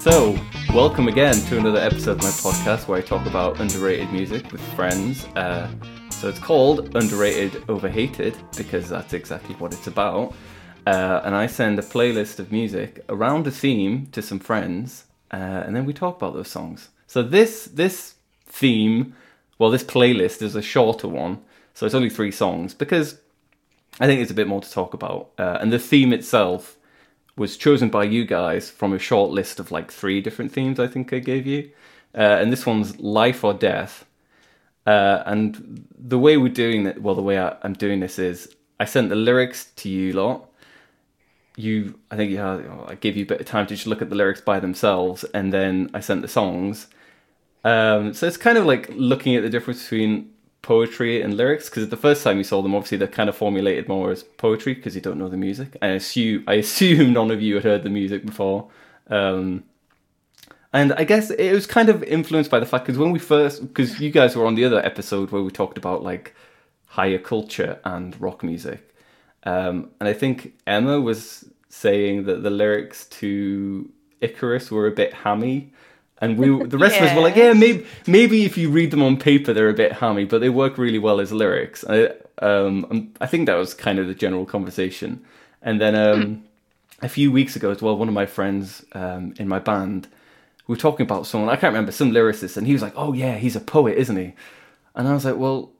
So, welcome again to another episode of my podcast where I talk about underrated music with friends. Uh, so it's called Underrated Overhated because that's exactly what it's about. Uh, and I send a playlist of music around a theme to some friends, uh, and then we talk about those songs. So this this theme, well, this playlist is a shorter one, so it's only three songs because I think there's a bit more to talk about. Uh, and the theme itself was chosen by you guys from a short list of like three different themes I think I gave you. Uh, and this one's life or death. Uh, and the way we're doing it, well, the way I, am doing this is I sent the lyrics to you lot. You, I think, I gave you a bit of time to just look at the lyrics by themselves, and then I sent the songs. Um, so it's kind of like looking at the difference between poetry and lyrics because the first time you saw them, obviously they're kind of formulated more as poetry because you don't know the music. I assume I assume none of you had heard the music before, um, and I guess it was kind of influenced by the fact because when we first because you guys were on the other episode where we talked about like higher culture and rock music, um, and I think Emma was saying that the lyrics to Icarus were a bit hammy and we the rest of us were like, yeah, maybe maybe if you read them on paper, they're a bit hammy, but they work really well as lyrics. I, um, I think that was kind of the general conversation. And then um, a few weeks ago as well, one of my friends um, in my band, we were talking about someone I can't remember some lyricist, and he was like, "Oh yeah, he's a poet, isn't he?" And I was like, "Well,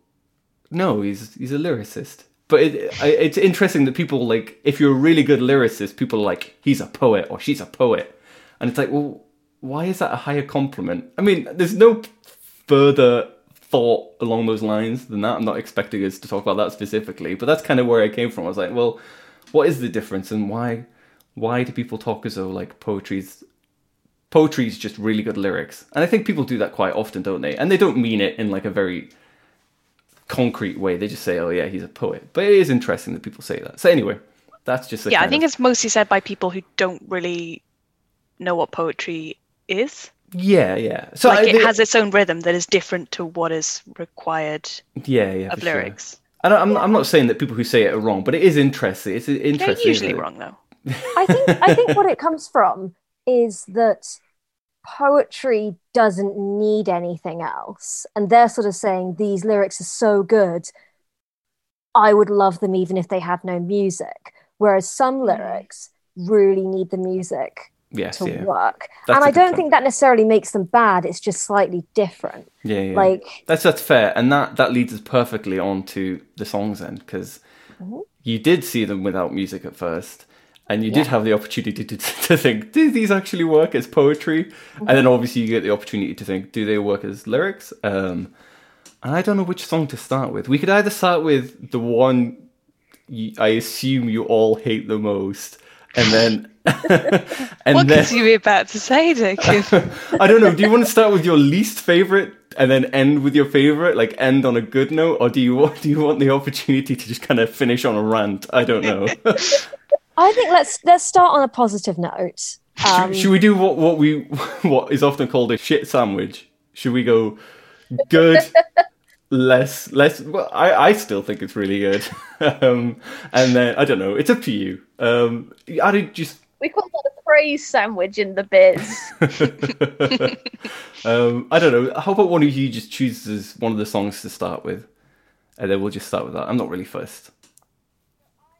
no, he's he's a lyricist." But it, it's interesting that people like if you're a really good lyricist, people are like, "He's a poet" or "She's a poet," and it's like, well why is that a higher compliment? I mean, there's no further thought along those lines than that. I'm not expecting us to talk about that specifically, but that's kind of where I came from. I was like, well, what is the difference and why why do people talk as though like poetry's poetry's just really good lyrics? And I think people do that quite often, don't they? And they don't mean it in like a very concrete way. They just say, "Oh yeah, he's a poet." But it is interesting that people say that. So anyway, that's just yeah. I think of... it's mostly said by people who don't really know what poetry is. Yeah, yeah. So like I, it has its own rhythm that is different to what is required. Yeah, yeah. Of lyrics. Sure. And I'm, yeah. I'm not saying that people who say it are wrong, but it is interesting. It's interesting. They're usually wrong though. I think I think what it comes from is that poetry doesn't need anything else, and they're sort of saying these lyrics are so good. I would love them even if they had no music. Whereas some mm. lyrics really need the music yes, to yeah. work. That's and I don't point. think that necessarily makes them bad. It's just slightly different. Yeah, yeah. Like that's that's fair, and that that leads us perfectly on to the songs then, because mm-hmm. you did see them without music at first. And you yeah. did have the opportunity to, to think, do these actually work as poetry? Mm-hmm. And then obviously you get the opportunity to think, do they work as lyrics? Um, and I don't know which song to start with. We could either start with the one you, I assume you all hate the most, and then and what then, could you be about to say, Jacob? I don't know. Do you want to start with your least favorite and then end with your favorite, like end on a good note, or do you want do you want the opportunity to just kind of finish on a rant? I don't know. I think let's let's start on a positive note. Um, should, should we do what what we what is often called a shit sandwich? Should we go good, less less well i i still think it's really good. Um and then i don't know it's up to you. Um i did just we call that a praise sandwich in the biz. Um i don't know how about one of you just chooses one of the songs to start with? And then we'll just start with that. I'm not really first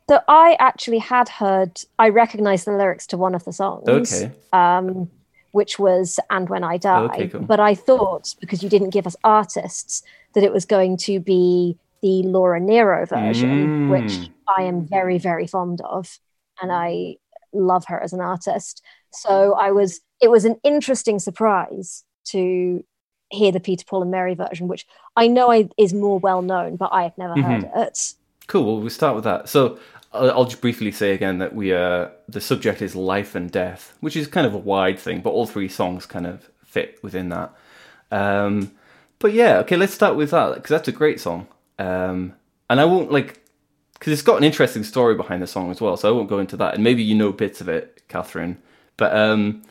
so i actually had heard i recognized the lyrics to one of the songs. Okay. Um which was and when i die okay, cool. but i thought because you didn't give us artists that it was going to be the Laura Nyro version, mm. which I am very, very fond of. And I love her as an artist. So I was, it was an interesting surprise to hear the Peter, Paul, and Mary version, which I know I, is more well known, but I have never mm-hmm. heard it. Cool. Well, we'll start with that. So I'll just briefly say again that we are the subject is life and death, which is kind of a wide thing, but all three songs kind of fit within that. Um, but yeah, okay, let's start with that because that's a great song. Um, and I won't like because it's got an interesting story behind the song as well, so I won't go into that. And maybe you know bits of it, Catherine, but um,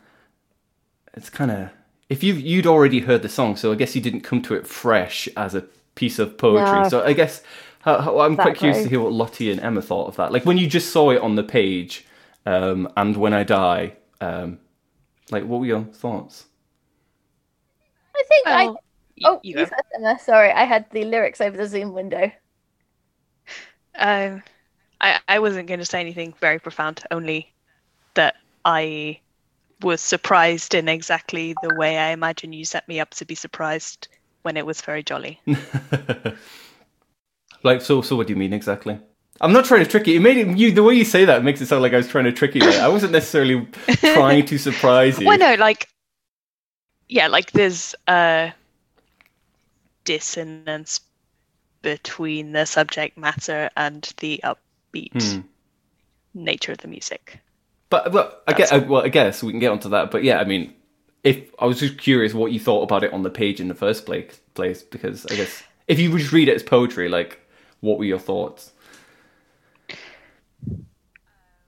it's kind of if you you'd already heard the song, so I guess you didn't come to it fresh as a piece of poetry. No. So I guess how, how, I'm quite curious to hear what Lottie and Emma thought of that. Like when you just saw it on the page, um, and when I die, um, like what were your thoughts? I think I. Well, y- Oh, you you go. first, Emma. Sorry, I had the lyrics over the Zoom window. Um, I I wasn't going to say anything very profound, only that I was surprised in exactly the way I imagine you set me up to be surprised when it was very jolly. like so, so what do you mean exactly? I'm not trying to trick you. It made it you the way you say that makes it sound like I was trying to trick you. I wasn't necessarily trying to surprise you. Well, no, like, yeah, like there's a dissonance between the subject matter and the upbeat Hmm. nature of the music. But well, I guess, well, I guess we can get onto that. But yeah, I mean, if I was just curious what you thought about it on the page in the first place, place because I guess if you would just read it as poetry, like, what were your thoughts?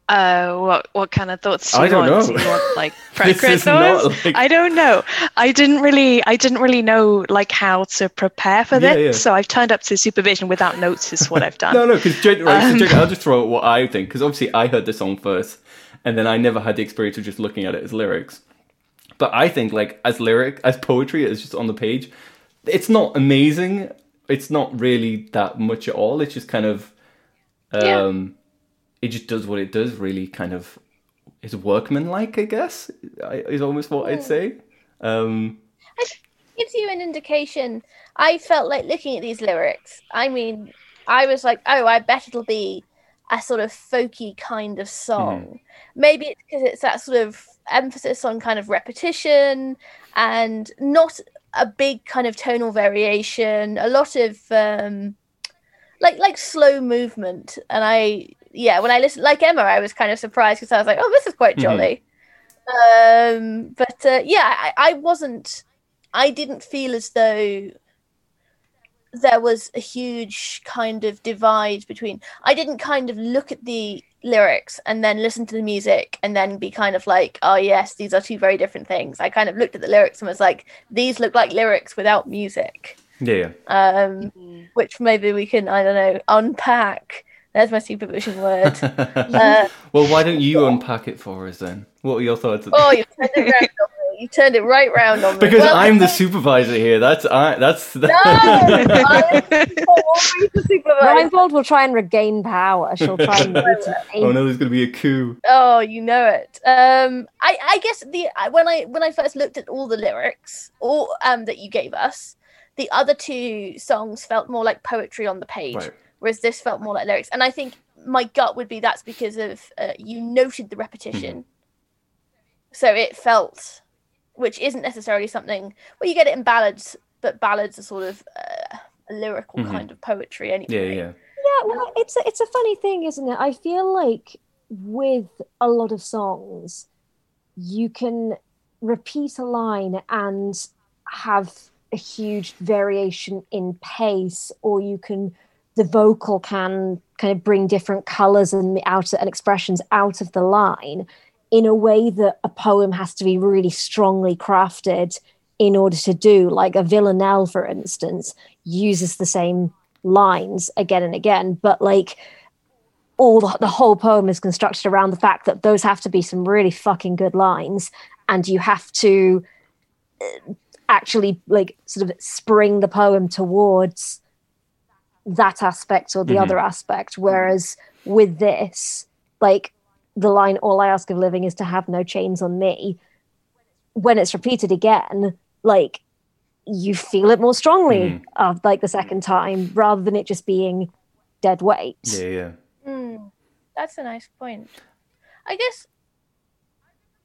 Uh, what what kind of thoughts do I you don't want? know. Do want like is not like- I don't know. I didn't really I didn't really know like how to prepare for Yeah, this, yeah. so I've turned up to supervision without notes. Is what I've done. No, no, because Um, I'll just throw out what I think because obviously I heard the song first, and then I never had the experience of just looking at it as lyrics. But I think like as lyric as poetry, it's just on the page. It's not amazing. It's not really that much at all. It's just kind of, Yeah. um, it just does what it does. Really, kind of, is workmanlike. I guess I- is almost what I'd say. Um, gives you an indication. I felt like looking at these lyrics. I mean, I was like, oh, I bet it'll be a sort of folky kind of song. Maybe it's because it's that sort of emphasis on kind of repetition and not a big kind of tonal variation. A lot of um, like like slow movement. And I yeah, when I listened, like Emma, I was kind of surprised because I was like, oh, this is quite Mhm. jolly. Um, but uh, yeah, I, I wasn't. I didn't feel as though there was a huge kind of divide between. I didn't kind of look at the lyrics and then listen to the music and then be kind of like, oh yes, these are two very different things. I kind of looked at the lyrics and was like, these look like lyrics without music. yeah, Um, which maybe we can, I don't know, unpack. There's my supervision word. Uh, well, why don't you unpack it for us then? What are your thoughts? oh, you turned it round on me. You turned it right round on me. because Well, I'm the supervisor here. That's I. That's the... No, I'm the supervisor. Reinbold will try and regain power. She'll try and oh no, there's gonna be a coup. Oh, you know it. Um, I, I guess the when I when I first looked at all the lyrics, all um that you gave us, the other two songs felt more like poetry on the page, Right. whereas this felt more like lyrics. And I think my gut would be that's because of uh, you noted the repetition, so it felt, which isn't necessarily something. Well, you get it in ballads, but ballads are sort of uh, a lyrical Mhm. kind of poetry anyway. Yeah, yeah. Yeah, well, it's a, it's a funny thing, isn't it? I feel like with a lot of songs, you can repeat a line and have a huge variation in pace, or you can the vocal can kind of bring different colors and out and expressions out of the line in a way that a poem has to be really strongly crafted in order to do. Like a villanelle, for instance, uses the same lines again and again, but like all the, the whole poem is constructed around the fact that those have to be some really fucking good lines, and you have to uh, actually like sort of spring the poem towards that aspect or the Mhm. other aspect. Whereas with this, like the line "All I ask of living is to have no chains on me," when it's repeated again, like you feel it more strongly Mhm. uh, like the second time rather than it just being dead weight. Yeah, yeah. Hmm, that's a nice point. I guess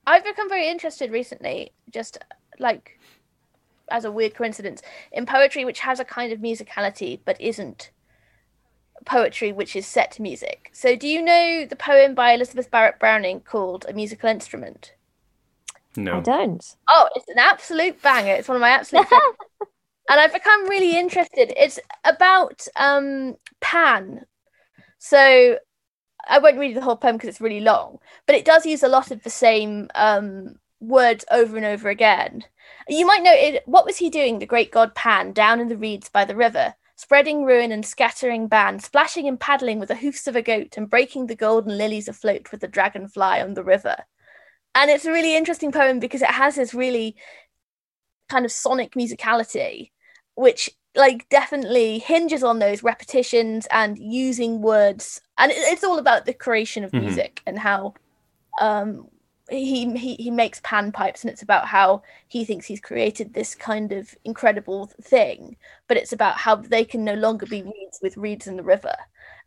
I've become very interested recently, just like as a weird coincidence, in poetry which has a kind of musicality but isn't poetry which is set to music. So, do you know the poem by Elizabeth Barrett Browning called A Musical Instrument? No. I don't. Oh, it's an absolute banger. It's one of my absolute favorites. and I've become really interested. It's about um Pan. So I won't read the whole poem because it's really long, but it does use a lot of the same um words over and over again. You might know it what was he doing, the great god Pan, down in the reeds by the river? Spreading ruin and scattering ban, splashing and paddling with the hoofs of a goat, and breaking the golden lilies afloat with the dragonfly on the river. And it's a really interesting poem because it has this really kind of sonic musicality, which like definitely hinges on those repetitions and using words and it's all about the creation of mm-hmm. music and how um he, he he makes pan pipes and it's about how he thinks he's created this kind of incredible thing but it's about how they can no longer be reeds with reeds in the river.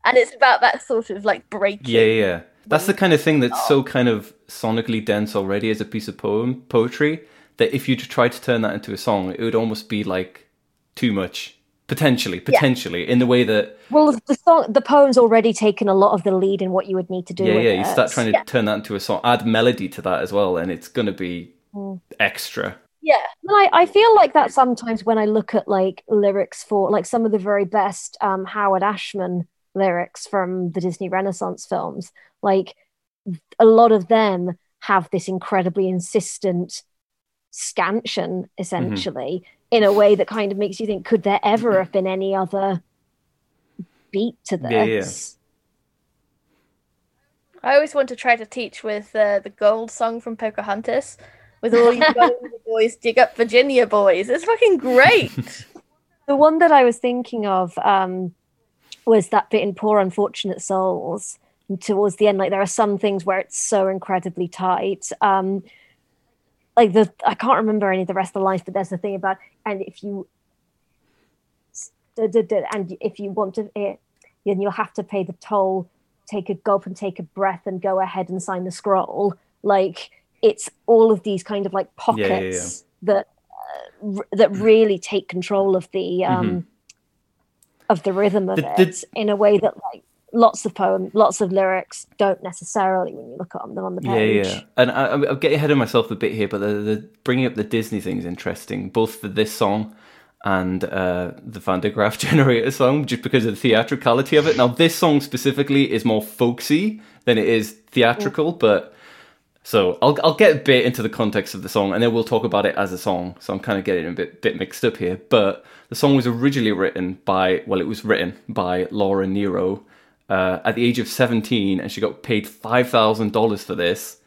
And it's about that sort of like breaking yeah yeah that's the kind of thing that's so kind of sonically dense already as a piece of poem poetry that if you try to turn that into a song it would almost be like too much potentially potentially yeah. in the way that well the song the poem's already taken a lot of the lead in what you would need to do yeah yeah it. you start trying to yeah. turn that into a song add melody to that as well and it's going to be mm. extra yeah I, I feel like that sometimes when i look at like lyrics for like some of the very best um, howard ashman lyrics from the disney renaissance films like a lot of them have this incredibly insistent scansion mm-hmm. essentially mm-hmm in a way that kind of makes you think, could there ever have been any other beat to this? Yeah, yeah. I always want to try to teach with uh, the gold song from Pocahontas. With all you boys dig up Virginia boys. It's fucking great. the one that I was thinking of um, was that bit in Poor Unfortunate Souls. And towards the end, like there are some things where it's so incredibly tight. Um, like the I can't remember any of the rest of the lines, but there's the thing about and if you and if you want to, eh, then you'll have to pay the toll. Take a gulp and take a breath, and go ahead and sign the scroll. Like it's all of these kind of like pockets yeah, yeah, yeah. that uh, r- that really take control of the um mm-hmm. of the rhythm of the, it the, in a way that like lots of poem, lots of lyrics don't necessarily when you look at them on the page. Yeah, yeah. And I, I'm getting ahead of myself a bit here, but the, the bringing up the Disney thing is interesting, both for this song and uh, the Van der Graaf generator song, just because of the theatricality of it. Now, this song specifically is more folksy than it is theatrical, mm. but so I'll I'll get a bit into the context of the song, and then we'll talk about it as a song. So I'm kind of getting a bit bit mixed up here, but the song was originally written by well, it was written by Laura Nyro uh, at the age of 17 and she got paid $5,000 for this.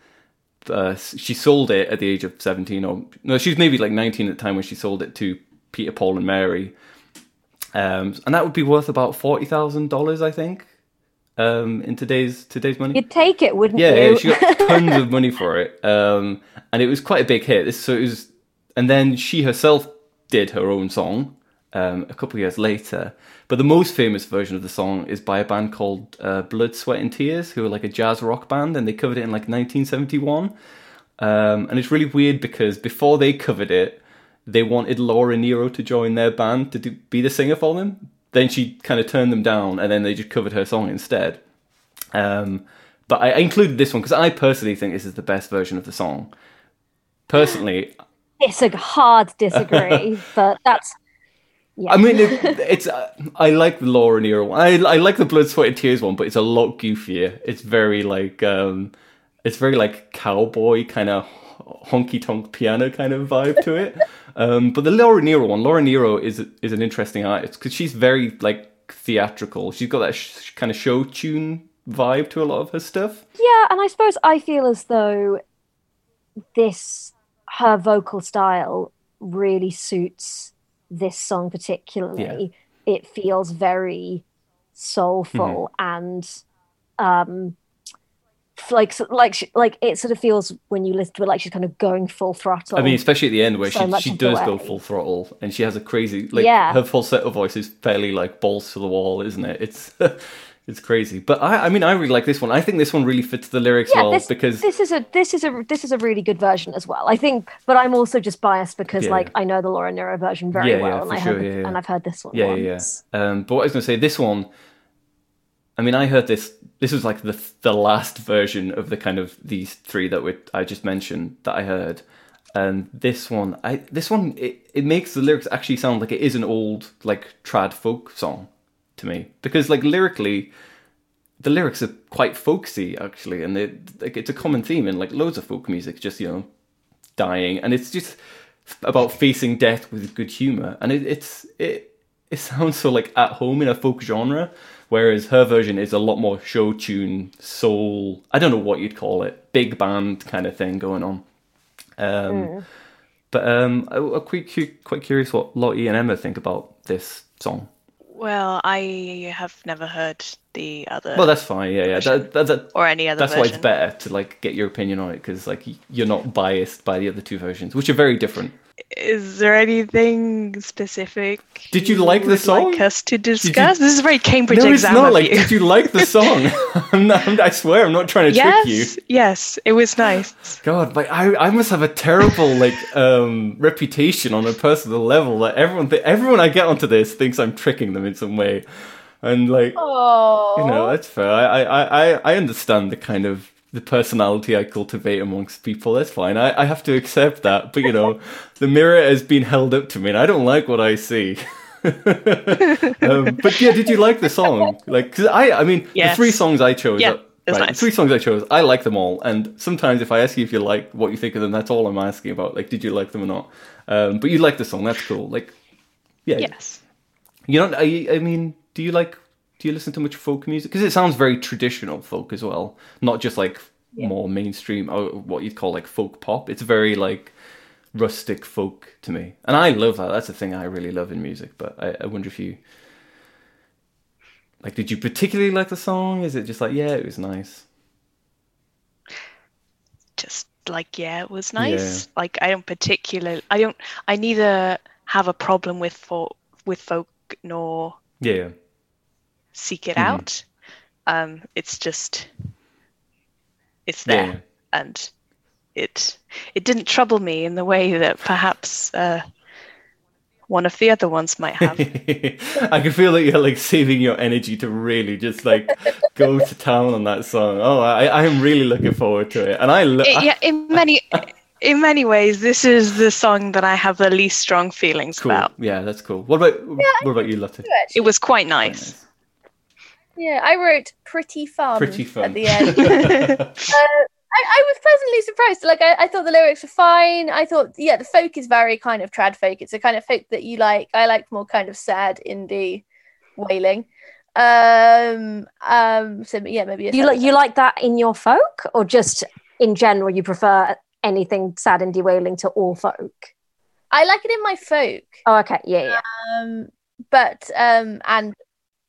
Uh, she sold it at the age of 17 or no, she was maybe like 19 at the time when she sold it to Peter, Paul, and Mary. Um, and that would be worth about $40,000, I think. Um, in today's today's money, you'd take it, wouldn't yeah, you? Yeah, she got tons of money for it, um, and it was quite a big hit. This, so it was, and then she herself did her own song um, a couple of years later, but the most famous version of the song is by a band called uh, Blood, Sweat and Tears, who are like a jazz rock band, and they covered it in like 1971. Um, and it's really weird because before they covered it, they wanted Laura Nyro to join their band to do, be the singer for them. Then she kind of turned them down, and then they just covered her song instead. Um, but I, I included this one because I personally think this is the best version of the song. Personally, it's a hard disagree, but that's yeah. I mean, it, it's uh, I like the Laura Nyro one. I I like the Blood, Sweat, and Tears one, but it's a lot goofier. It's very like um, it's very like cowboy kind of honky tonk piano kind of vibe to it. um, but the Laura Nyro one, Laura Nyro is is an interesting artist because she's very like theatrical. She's got that sh- kind of show tune vibe to a lot of her stuff. Yeah, and I suppose I feel as though this her vocal style really suits this song particularly, yeah. it feels very soulful mm-hmm. and um like like like it sort of feels when you listen to it like she's kind of going full throttle. I mean, especially at the end where so she she does go full throttle and she has a crazy like yeah. her falsetto voice is fairly like balls to the wall, isn't it? It's It's crazy, but I, I mean, I really like this one. I think this one really fits the lyrics yeah, well this, because this is a this is a this is a really good version as well. I think, but I'm also just biased because yeah. like I know the Laura Nyro version very well, and I sure, heard, and I've heard this one. Yeah, once. yeah. Um, but what I was going to say, this one, I mean, I heard this. This was like the the last version of the kind of these three that we I just mentioned that I heard, and this one, I this one it, it makes the lyrics actually sound like it is an old like trad folk song to me because like lyrically the lyrics are quite folksy actually and they, like it's a common theme in like loads of folk music just you know dying and it's just about facing death with good humor and it, it's it it sounds so like at home in a folk genre, whereas her version is a lot more show tune, soul. I don't know what you'd call it, big band kind of thing going on. Um, mm. But um, I'm quite quite curious what Lottie and Emma think about this song. Well, I have never heard the other. Well, that's fine. Yeah, yeah. That, that, that, or any other. That's version. why it's better to like get your opinion on it because like you're not biased by the other two versions, which are very different is there anything specific? Did you like the song? Like us to discuss? You... This is a very Cambridge no, exam. No, it's not. Like, did you like the song? I'm not, I'm, i swear, I'm not trying to yes, trick you. Yes, it was nice. God, like I, I must have a terrible like um reputation on a personal level. That everyone, th- everyone I get onto this thinks I'm tricking them in some way, and like, Aww. you know, that's fair. I, I, I, I understand the kind of the personality I cultivate amongst people. That's fine. I, I have to accept that. But you know, the mirror has been held up to me, and I don't like what I see. um, but yeah, did you like the song? Like, cause I, I mean, yes. the three songs I chose. Yeah. Right, nice. three songs I chose, I like them all. And sometimes if I ask you if you like what you think of them, that's all I'm asking about. Like, did you like them or not? Um, but you like the song, that's cool. Like, yeah. Yes. You know, I, I mean, do you like do you listen to much folk music? Because it sounds very traditional folk as well, not just like yeah. more mainstream or what you'd call like folk pop. It's very like rustic folk to me, and I love that. That's the thing I really love in music. But I, I wonder if you like, did you particularly like the song? Is it just like, yeah, it was nice? Just like, yeah, it was nice. Yeah. Like, I don't particularly, I don't, I neither have a problem with folk, with folk nor yeah seek it mm-hmm. out. Um, it's just it's there, yeah. and it it didn't trouble me in the way that perhaps uh, one of the other ones might have. I can feel that you're like saving your energy to really just like go to town on that song. Oh, I I'm really looking forward to it, and I, lo- it, yeah, in many. in many ways, this is the song that I have the least strong feelings cool. about. Yeah, that's cool. What about yeah, what about you, Lottie? It was quite nice. Quite nice. Yeah, I wrote pretty fun. Pretty fun at the end. uh, I, I, was pleasantly surprised. Like I, I, thought the lyrics were fine. I thought yeah, the folk is very kind of trad folk. It's a kind of folk that you like. I like more kind of sad indie wailing. Um, um. So yeah, maybe you like you like that in your folk, or just in general, you prefer anything sad indie wailing to all folk. I like it in my folk. Oh, okay, yeah, yeah. Um, but um, and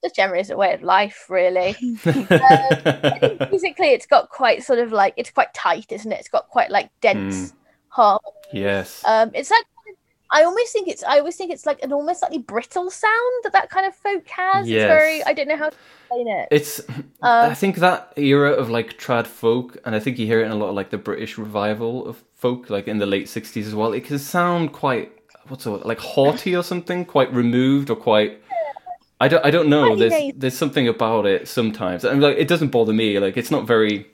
just generally as a way of life, really. um, musically, it's got quite sort of like it's quite tight, isn't it? It's got quite like dense mm. harmony. Yes. Um, it's like I almost think it's I always think it's like an almost slightly brittle sound that that kind of folk has. Yes. It's very I don't know how to explain it. It's um, I think that era of like trad folk, and I think you hear it in a lot of like the British revival of folk, like in the late sixties as well. It can sound quite what's it like haughty or something, quite removed or quite I don't. I don't know. There's there's something about it sometimes. I mean, like it doesn't bother me. Like it's not very.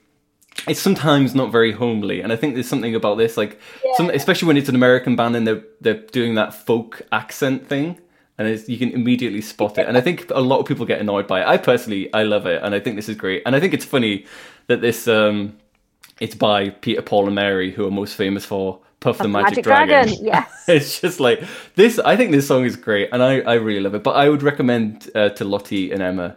It's sometimes not very homely, and I think there's something about this, like, yeah. some, especially when it's an American band and they're they're doing that folk accent thing, and you can immediately spot it. And I think a lot of people get annoyed by it. I personally, I love it, and I think this is great. And I think it's funny that this um, it's by Peter, Paul, and Mary, who are most famous for Puff the Magic, Magic Dragon. Dragon. Yes. it's just like this. I think this song is great, and I, I really love it. But I would recommend uh, to Lottie and Emma,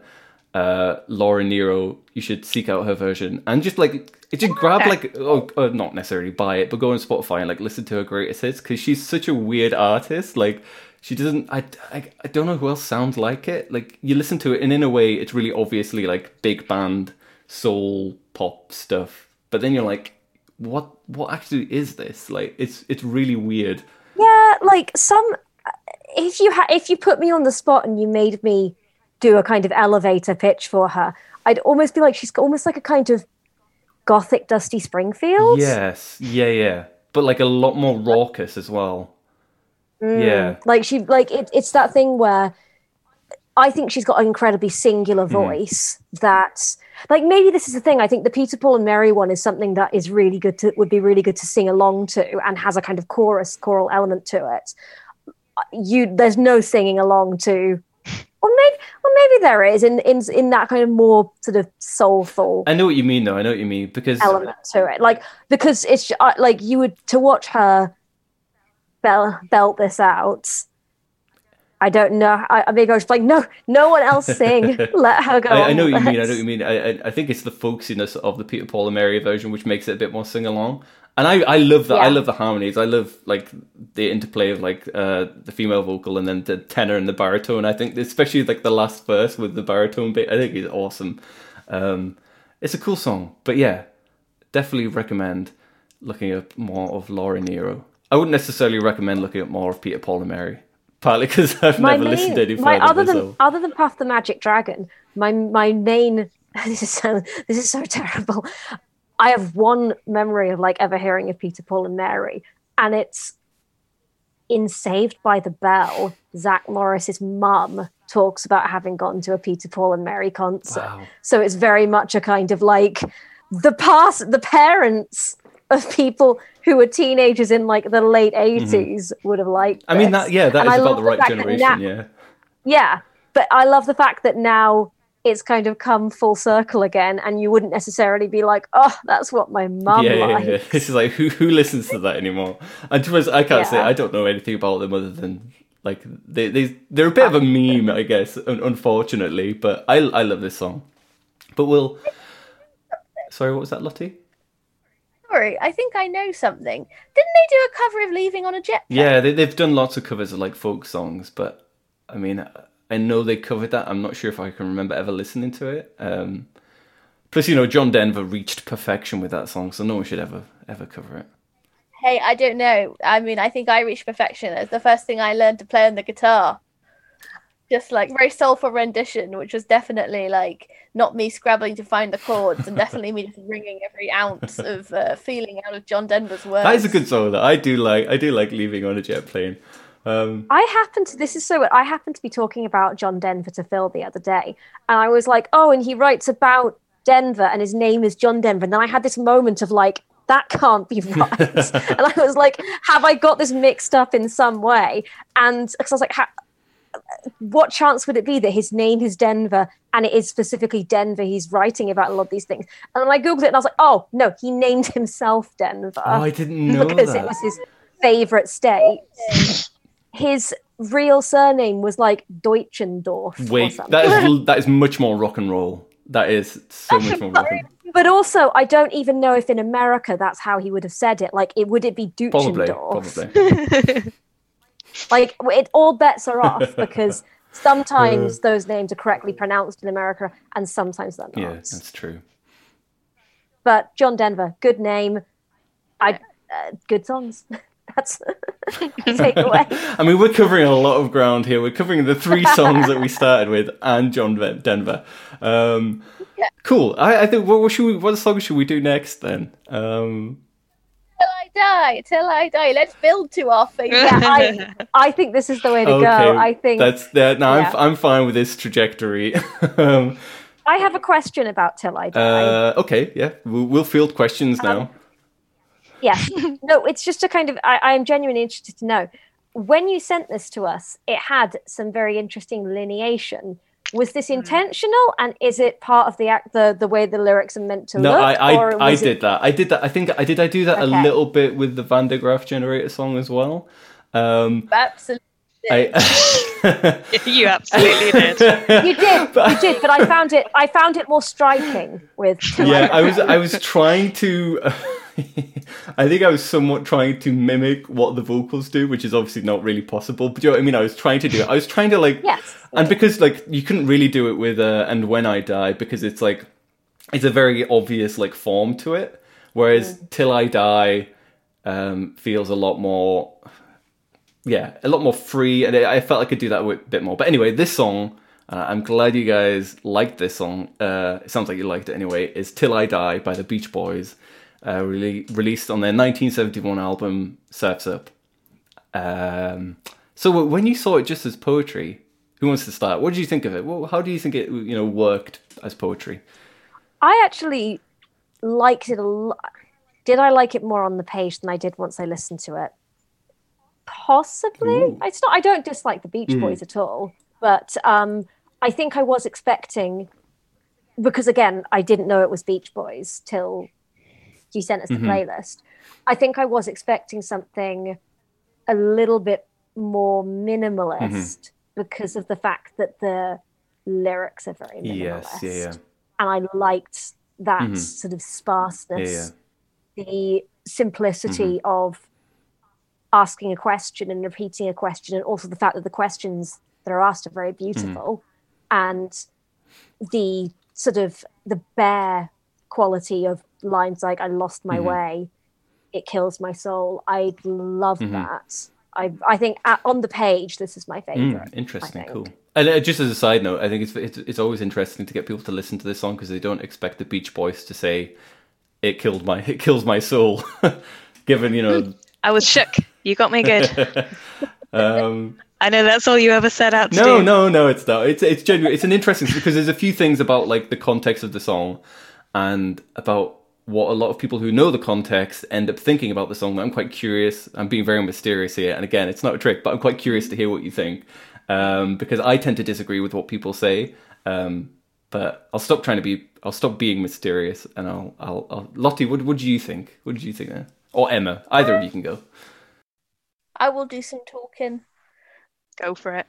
uh, Laura Nyro. You should seek out her version and just like just grab like oh, oh, not necessarily buy it, but go on Spotify and like listen to her greatest hits because she's such a weird artist. Like she doesn't. I, I I don't know who else sounds like it. Like you listen to it, and in a way, it's really obviously like big band soul pop stuff. But then you're like, what what actually is this? Like it's it's really weird. Yeah, like some if you ha- if you put me on the spot and you made me do a kind of elevator pitch for her, I'd almost be like she's almost like a kind of gothic Dusty Springfield. Yes, yeah, yeah, but like a lot more raucous as well. Mm, yeah, like she like it, it's that thing where I think she's got an incredibly singular hmm. voice mm. that like maybe this is the thing. I think the Peter Paul and Mary one is something that is really good to would be really good to sing along to and has a kind of chorus choral element to it. You there's no singing along to or maybe or maybe there is in in in that kind of more sort of soulful I know what you mean though. I know what you mean because element to it. Like because it's uh, like you would to watch her belt belt this out I don't know. I, maybe I was like, no, no one else sing. Let her go. I, I know what you mean. I know what you mean. I, I think it's the folksiness of the Peter Paul and Mary version which makes it a bit more sing along. And I, I love that. Yeah. I love the harmonies. I love like the interplay of like uh, the female vocal and then the tenor and the baritone. I think especially like the last verse with the baritone bit. I think is awesome. Um, it's a cool song, but yeah, definitely recommend looking up more of Laura Nyro. I wouldn't necessarily recommend looking up more of Peter Paul and Mary, partly because I've my never main, listened to any my, other than other than Puff the Magic Dragon. My my main this is so this is so terrible. I have one memory of like ever hearing of Peter Paul and Mary, and it's in Saved by the Bell. Zach Morris's mum talks about having gone to a Peter Paul and Mary concert. Wow. So it's very much a kind of like the past, the parents of people who were teenagers in like the late 80s mm-hmm. would have liked. I mean that yeah, that and is I about the right the generation, now, yeah. Yeah, but I love the fact that now it's kind of come full circle again, and you wouldn't necessarily be like, "Oh, that's what my mum yeah, likes." Yeah, yeah. This is like who who listens to that anymore? And to us, I can't yeah. say I don't know anything about them other than like they they they're a bit of a meme, I guess, unfortunately. But I I love this song. But we'll. Sorry, what was that, Lottie? Sorry, I think I know something. Didn't they do a cover of "Leaving on a Jet"? Yeah, they, they've done lots of covers of like folk songs, but I mean, I know they covered that. I'm not sure if I can remember ever listening to it. Um, plus, you know, John Denver reached perfection with that song, so no one should ever ever cover it. Hey, I don't know. I mean, I think I reached perfection. It's the first thing I learned to play on the guitar. Just like very soulful rendition, which was definitely like not me scrabbling to find the chords, and definitely me just wringing every ounce of uh, feeling out of John Denver's words. That is a good song. That I do like. I do like leaving on a jet plane. Um, I happen to this is so I happened to be talking about John Denver to Phil the other day, and I was like, oh, and he writes about Denver, and his name is John Denver. And then I had this moment of like, that can't be right, and I was like, have I got this mixed up in some way? And because I was like, what chance would it be that his name is Denver and it is specifically Denver he's writing about a lot of these things? And then I googled it and I was like, oh no, he named himself Denver. Oh, I didn't know because that. it was his favorite state his real surname was like Deutschendorf. Wait, that is that is much more rock and roll. That is so much more rock and roll. But also, I don't even know if in America that's how he would have said it. Like, it would it be Deutschendorf? Probably. probably. like, it, all bets are off because sometimes those names are correctly pronounced in America and sometimes they're not. Yeah, that's true. But John Denver, good name. I uh, good songs. That's takeaway. I mean, we're covering a lot of ground here. We're covering the three songs that we started with and John Denver. Um, yeah. Cool. I, I, think what, what, should we? What song should we do next then? Um, till I die, till I die. Let's build to our favorite. Yeah, I, I think this is the way to okay, go. I think that's that. No, yeah. I'm I'm fine with this trajectory. um, I have a question about till I die. Uh, okay, yeah, we'll, we'll field questions um, now. Yes. no, it's just a kind of, I, am genuinely interested to know. When you sent this to us, it had some very interesting lineation. Was this hmm. intentional, and is it part of the act, the the way the lyrics are meant to no, look? No, I I, I did it... that. I did that. I think I did. I do that okay. a little bit with the Van der Graaf generator song as well. Um, Absolutely. I, you absolutely did. You did. You did. But I found it. I found it more striking with. Yeah, I was. I was trying to. I think I was somewhat trying to mimic what the vocals do, which is obviously not really possible. But you know what I mean? I was trying to do it. I was trying to like, yes. And because like you couldn't really do it with uh, "And When I Die" because it's like it's a very obvious like form to it, whereas mm. "Till I Die" um, feels a lot more, yeah, a lot more free, and I felt I could do that a bit more. But anyway, this song. Uh, I'm glad you guys liked this song. Uh, it sounds like you liked it anyway. Is "Till I Die" by the Beach Boys uh, really, released on their 1971 album Surfs Up. Um, so when you saw it just as poetry, who wants to start? What did you think of it? Well, how do you think it you know worked as poetry? I actually liked it a lot. Did I like it more on the page than I did once I listened to it? Possibly. Ooh. It's not. I don't dislike the Beach mm. Boys at all, but um, I think I was expecting because again, I didn't know it was Beach Boys till you sent us the mm-hmm. playlist. I think I was expecting something a little bit more minimalist mm-hmm. because of the fact that the lyrics are very minimalist. Yes, yeah, yeah. And I liked that mm-hmm. sort of sparseness, yeah, the simplicity mm-hmm. of asking a question and repeating a question, and also the fact that the questions that are asked are very beautiful, mm-hmm. and the sort of the bare quality of lines like "I lost my mm-hmm. way," "It kills my soul." I love mm-hmm. that. I I think at, on the page, this is my favorite. Mm, interesting, cool. And uh, just as a side note, I think it's, it's it's always interesting to get people to listen to this song because they don't expect the Beach Boys to say, "It killed my it kills my soul," given you know. I was shook. You got me good. um, I know that's all you ever set out to no, do. No, no, it's not. It's it's genuine. It's an interesting because there's a few things about like the context of the song and about what a lot of people who know the context end up thinking about the song. I'm quite curious. I'm being very mysterious here, and again, it's not a trick, but I'm quite curious to hear what you think um, because I tend to disagree with what people say. Um, but I'll stop trying to be. I'll stop being mysterious, and I'll. I'll. I'll Lottie, what what do you think? What did you think there? Or Emma, either of you can go. I will do some talking. Go for it.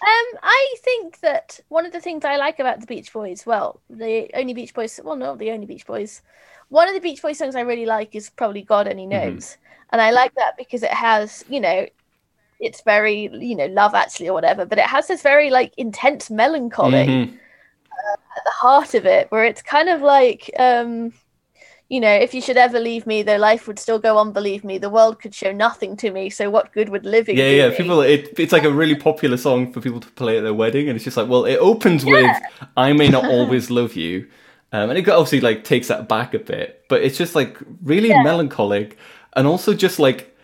Um, I think that one of the things I like about the Beach Boys, well, the only Beach Boys, well, not the only Beach Boys, one of the Beach Boys songs I really like is probably God Only mm-hmm. Knows. Mm-hmm. And I like that because it has, you know, it's very, you know, love actually or whatever, but it has this very like intense melancholy mm-hmm. uh, at the heart of it where it's kind of like, um, you know, if you should ever leave me, though life would still go on. Believe me, the world could show nothing to me. So what good would living? Yeah, yeah. Me? People, it, it's like a really popular song for people to play at their wedding, and it's just like, well, it opens yeah. with "I may not always love you," um, and it obviously like takes that back a bit, but it's just like really yeah. melancholic, and also just like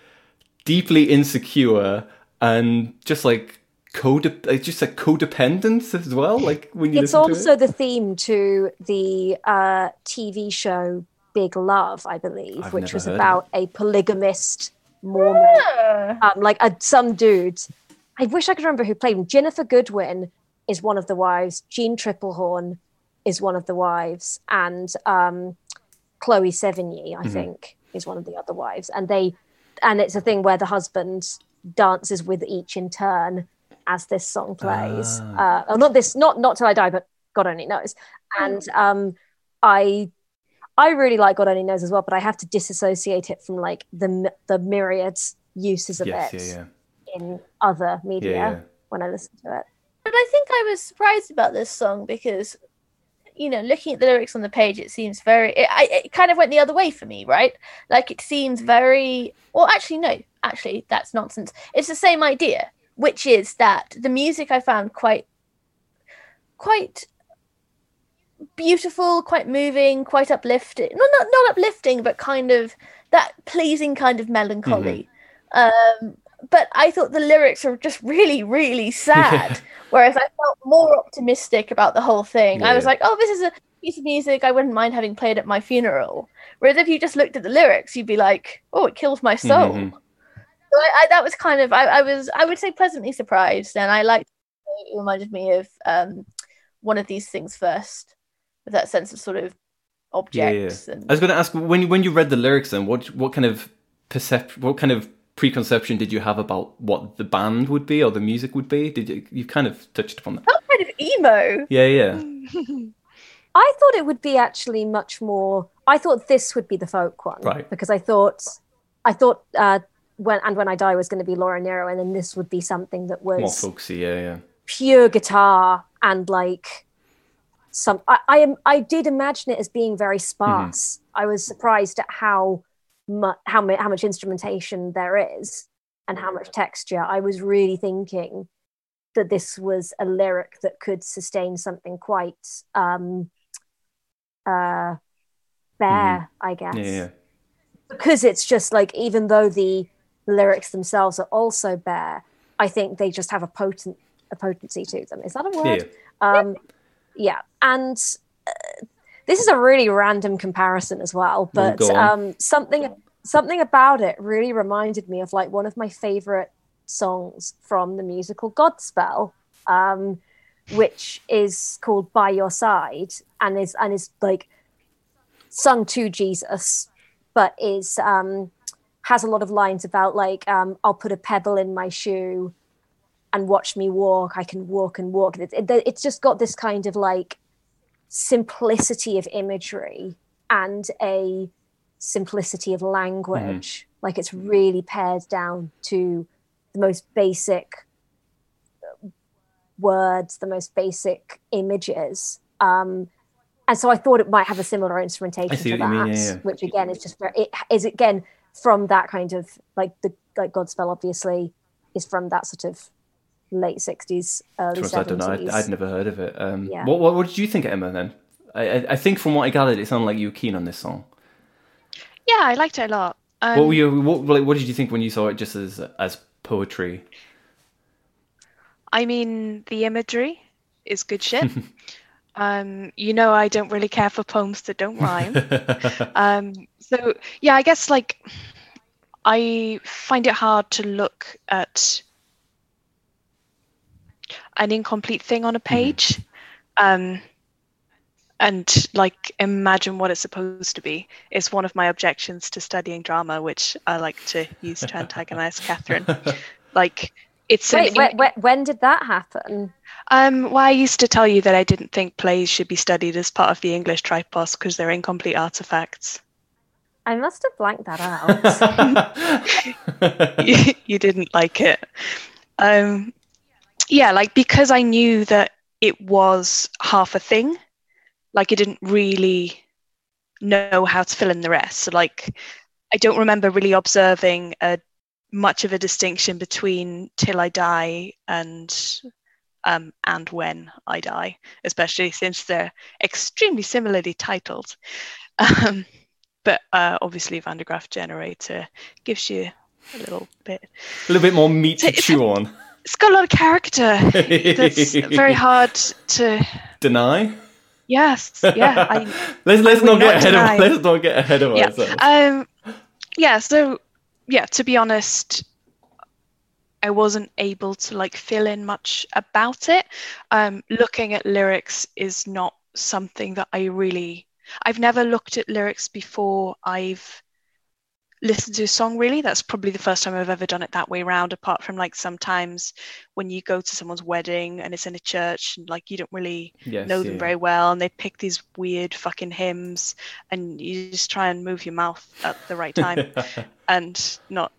deeply insecure, and just like codep- just like codependence as well. Like when you, it's also it. the theme to the uh, TV show Big Love, I believe, I've which was about a polygamist Mormon, yeah. um, like a, some dude. I wish I could remember who played him. Ginnifer Goodwin is one of the wives. Jeanne Tripplehorn is one of the wives, and um, Chloe Sevigny, I mm-hmm. think, is one of the other wives. And they, and it's a thing where the husband dances with each in turn as this song plays. Ah. Uh, oh, not this, not not till I die, but God only knows. And um, I I really like God Only Knows as well, but I have to disassociate it from like the the myriad uses of yes, it yeah, yeah. in other media yeah, when I listen to it. But I think I was surprised about this song because, you know, looking at the lyrics on the page, it seems very. It, I, it kind of went the other way for me, right? Like it seems mm. very. Well, actually, no. Actually, that's nonsense. It's the same idea, which is that the music I found quite, quite beautiful, quite moving, quite uplifting. No, not not uplifting, but kind of that pleasing kind of melancholy. Mm-hmm. Um, but I thought the lyrics are just really, really sad. Whereas I felt more optimistic about the whole thing. Yeah. I was like, oh, this is a piece of music I wouldn't mind having played at my funeral. Whereas if you just looked at the lyrics, you'd be like, oh, it kills my soul. Mm-hmm. So I, I, that was kind of I, I, was I would say pleasantly surprised, and I liked it reminded me of um, one of these things first with that sense of sort of objects. Yeah, yeah. And... I was going to ask when you, when you read the lyrics, then what what kind of percep what kind of preconception did you have about what the band would be or the music would be? Did you you kind of touched upon that? kind of emo. Yeah, yeah. I thought it would be actually much more. I thought this would be the folk one, right? Because I thought, I thought uh, when and when I die was going to be Laura Nyro, and then this would be something that was more folksy, yeah, yeah, pure guitar and like some I, I am I did imagine it as being very sparse. Mm-hmm. I was surprised at how much how, how much instrumentation there is and how much texture. I was really thinking that this was a lyric that could sustain something quite um uh bare, mm-hmm. I guess. Yeah, yeah. Because it's just like even though the lyrics themselves are also bare, I think they just have a potent a potency to them. Is that a word? Yeah. Um yeah, and uh, this is a really random comparison as well, but um, something something about it really reminded me of like one of my favorite songs from the musical Godspell, um, which is called "By Your Side" and is and is like sung to Jesus, but is um, has a lot of lines about like um, I'll put a pebble in my shoe and watch me walk. I can walk and walk. It, it, it's just got this kind of like simplicity of imagery and a simplicity of language. Mm. Like it's really pared down to the most basic words, the most basic images. Um, and so I thought it might have a similar instrumentation to that, mean, yeah, yeah. which again is just very, it is again from that kind of like the like Godspell obviously is from that sort of late sixties, early seventies. I don't know. I'd, never heard of it. Um, yeah. what, what, what did you think, Emma? Then I, I think from what I gathered, it sounded like you were keen on this song. Yeah, I liked it a lot. Um, what were you? What, like, what did you think when you saw it just as as poetry? I mean, the imagery is good shit. um, you know, I don't really care for poems that don't rhyme. um, so yeah, I guess like I find it hard to look at an incomplete thing on a mm-hmm. page. Um, and like imagine what it's supposed to be. Is one of my objections to studying drama which i like to use to antagonize catherine. Like it's Wait, an, when, when did that happen? Um, well i used to tell you that i didn't think plays should be studied as part of the english tripos because they're incomplete artifacts. I must have blanked that out. You, you, didn't like it. Um, yeah like because i knew that it was half a thing like I didn't really know how to fill in the rest. So like I don't remember really observing a much of a distinction between till I die and um, and when I die, especially since they're extremely similarly titled. Um, but uh, obviously, Van der Graaf Generator gives you a little bit, a little bit more meat to chew on. It's got a lot of character. That's very hard to deny. Yes, yeah. I, let's let's not get ahead of let's not get ahead of yeah. ourselves. Um, yeah. So yeah, to be honest, I wasn't able to like fill in much about it. Um, looking at lyrics is not something that I really. I've never looked at lyrics before. I've listen to a song really that's probably the first time i've ever done it that way around apart from like sometimes when you go to someone's wedding and it's in a church and like you don't really yes, know them yeah. very well and they pick these weird fucking hymns and you just try and move your mouth at the right time and not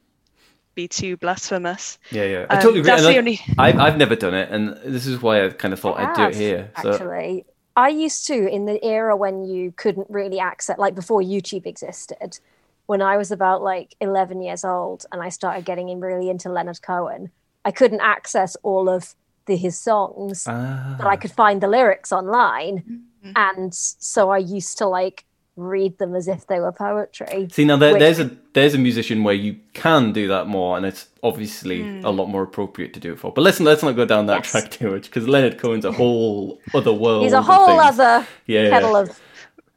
be too blasphemous. Yeah, yeah, I um, totally agree. That's the only... I've, I've never done it, and this is why I kind of thought I I'd do it here. So. Actually, I used to in the era when you couldn't really access, like before YouTube existed when I was about like 11 years old and I started getting in really into Leonard Cohen, I couldn't access all of the, his songs, ah. but I could find the lyrics online. Mm-hmm. And so I used to like read them as if they were poetry. See, now there, which... there's a there's a musician where you can do that more, and it's obviously mm. a lot more appropriate to do it for. But let's let's not go down that yes. track too much because Leonard Cohen's a whole other world. He's a whole other yeah, kettle yeah. of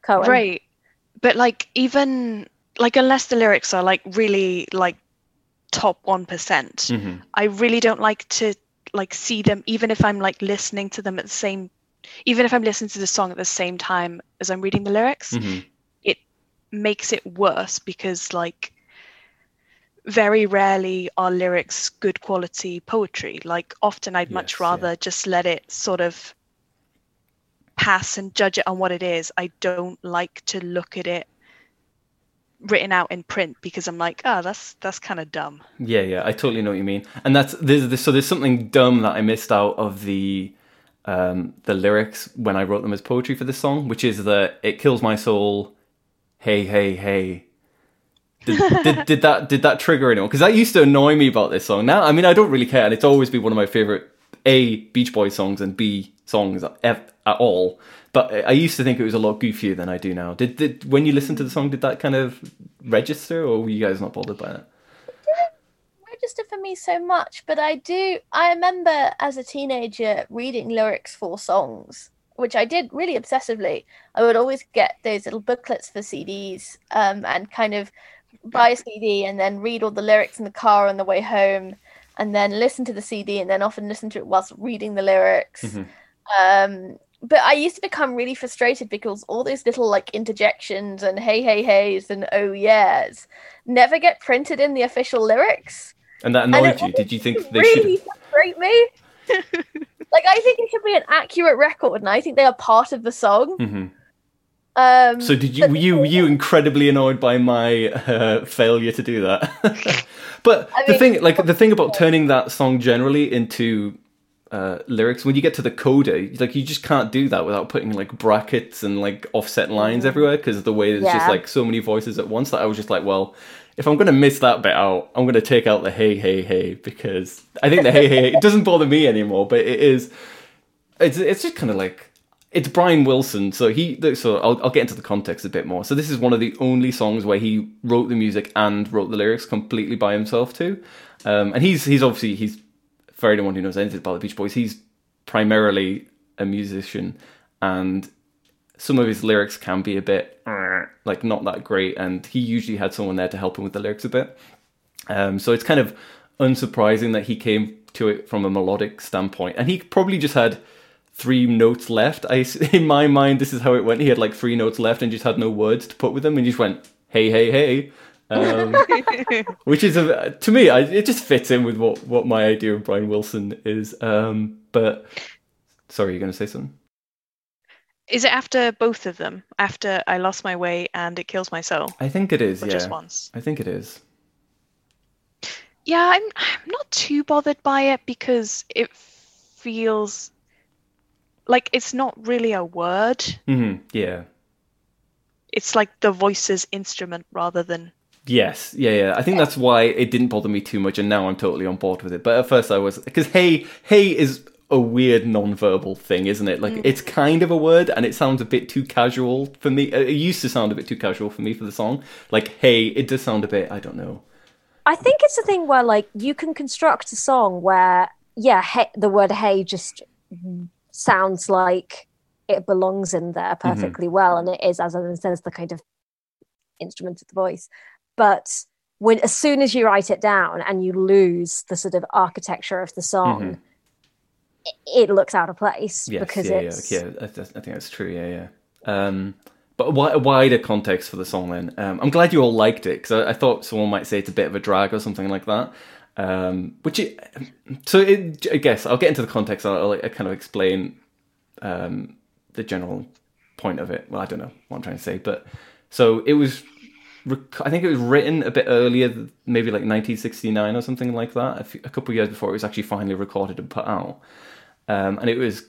Cohen, right? But like even like unless the lyrics are like really like top one mm-hmm. I really don't like to like see them even if I'm like listening to them at the same even if I'm listening to the song at the same time as I'm reading the lyrics, mm-hmm. it makes it worse because like very rarely are lyrics good quality poetry. Like often I'd yes, much rather yeah. just let it sort of pass and judge it on what it is. I don't like to look at it written out in print because I'm like, oh, that's that's kind of dumb. Yeah, yeah, I totally know what you mean. And that's there's, so there's something dumb that I missed out of the um, the lyrics when I wrote them as poetry for this song, which is that it kills my soul. Hey, hey, hey. Did, did, did that did that trigger anyone? Because that used to annoy me about this song. Now, I mean, I don't really care, and it's always been one of my favorite a Beach Boys songs and B songs at, at all. But I used to think it was a lot goofier than I do now. Did, did when you listened to the song, did that kind of register, or were you guys not bothered by that? register for me so much, but I do. I remember as a teenager reading lyrics for songs, which I did really obsessively. I would always get those little booklets for CDs um, and kind of buy a CD and then read all the lyrics in the car on the way home, and then listen to the CD and then often listen to it whilst reading the lyrics. Mm-hmm. Um, but I used to become really frustrated because all those little like interjections and hey hey heys and oh yeahs never get printed in the official lyrics. And that annoyed and you? Did you think they should really should? frustrate me. like I think it should be an accurate record, and I think they are part of the song. Mm-hmm. Um, so did you were you were you incredibly annoyed by my uh, failure to do that? but I mean, the thing, like the thing about turning that song generally into uh, lyrics, when you get to the coda, like you just can't do that without putting like brackets and like offset lines everywhere because the way there's yeah. just like so many voices at once. That I was just like, well, if I'm gonna miss that bit out, I'm gonna take out the hey hey hey because I think the hey hey, hey it doesn't bother me anymore, but it is. It's it's just kind of like it's Brian Wilson, so he so I'll I'll get into the context a bit more. So this is one of the only songs where he wrote the music and wrote the lyrics completely by himself too, um, and he's he's obviously he's for anyone who knows anything about the Beach Boys, he's primarily a musician and some of his lyrics can be a bit like not that great, and he usually had someone there to help him with the lyrics a bit. Um, so it's kind of unsurprising that he came to it from a melodic standpoint, and he probably just had three notes left. I, in my mind, this is how it went. He had like three notes left and just had no words to put with them, and just went, "Hey, hey, hey." Um, which is a, to me, I, it just fits in with what what my idea of Brian Wilson is. Um, but sorry, you're going to say something. Is it after both of them? After I lost my way and it kills my soul? I think it is. Or yeah, just once. I think it is. Yeah, I'm. I'm not too bothered by it because it feels like it's not really a word. Mm-hmm. Yeah. It's like the voice's instrument rather than. Yes, yeah, yeah. I think that's why it didn't bother me too much, and now I'm totally on board with it. But at first, I was because hey, hey is a weird non-verbal thing, isn't it? Like mm. it's kind of a word, and it sounds a bit too casual for me. It used to sound a bit too casual for me for the song. Like, hey, it does sound a bit. I don't know. I think it's a thing where like you can construct a song where yeah, hey, the word "hey" just sounds like it belongs in there mm-hmm. perfectly mm-hmm. well, and it is as it says the kind of instrument of the voice. But when as soon as you write it down and you lose the sort of architecture of the song. Mm-hmm it looks out of place yes, because yeah, it's yeah, yeah. I, I, think that's true. Yeah, yeah. Um, but a wider context for the song. Then um, I'm glad you all liked it because I, I, thought someone might say it's a bit of a drag or something like that. Um, which it, so it, I guess I'll get into the context. I'll, I'll kind of explain um, the general point of it. Well, I don't know what I'm trying to say, but so it was. I think it was written a bit earlier, maybe like 1969 or something like that. A, few, a couple of years before it was actually finally recorded and put out. Um, and it was,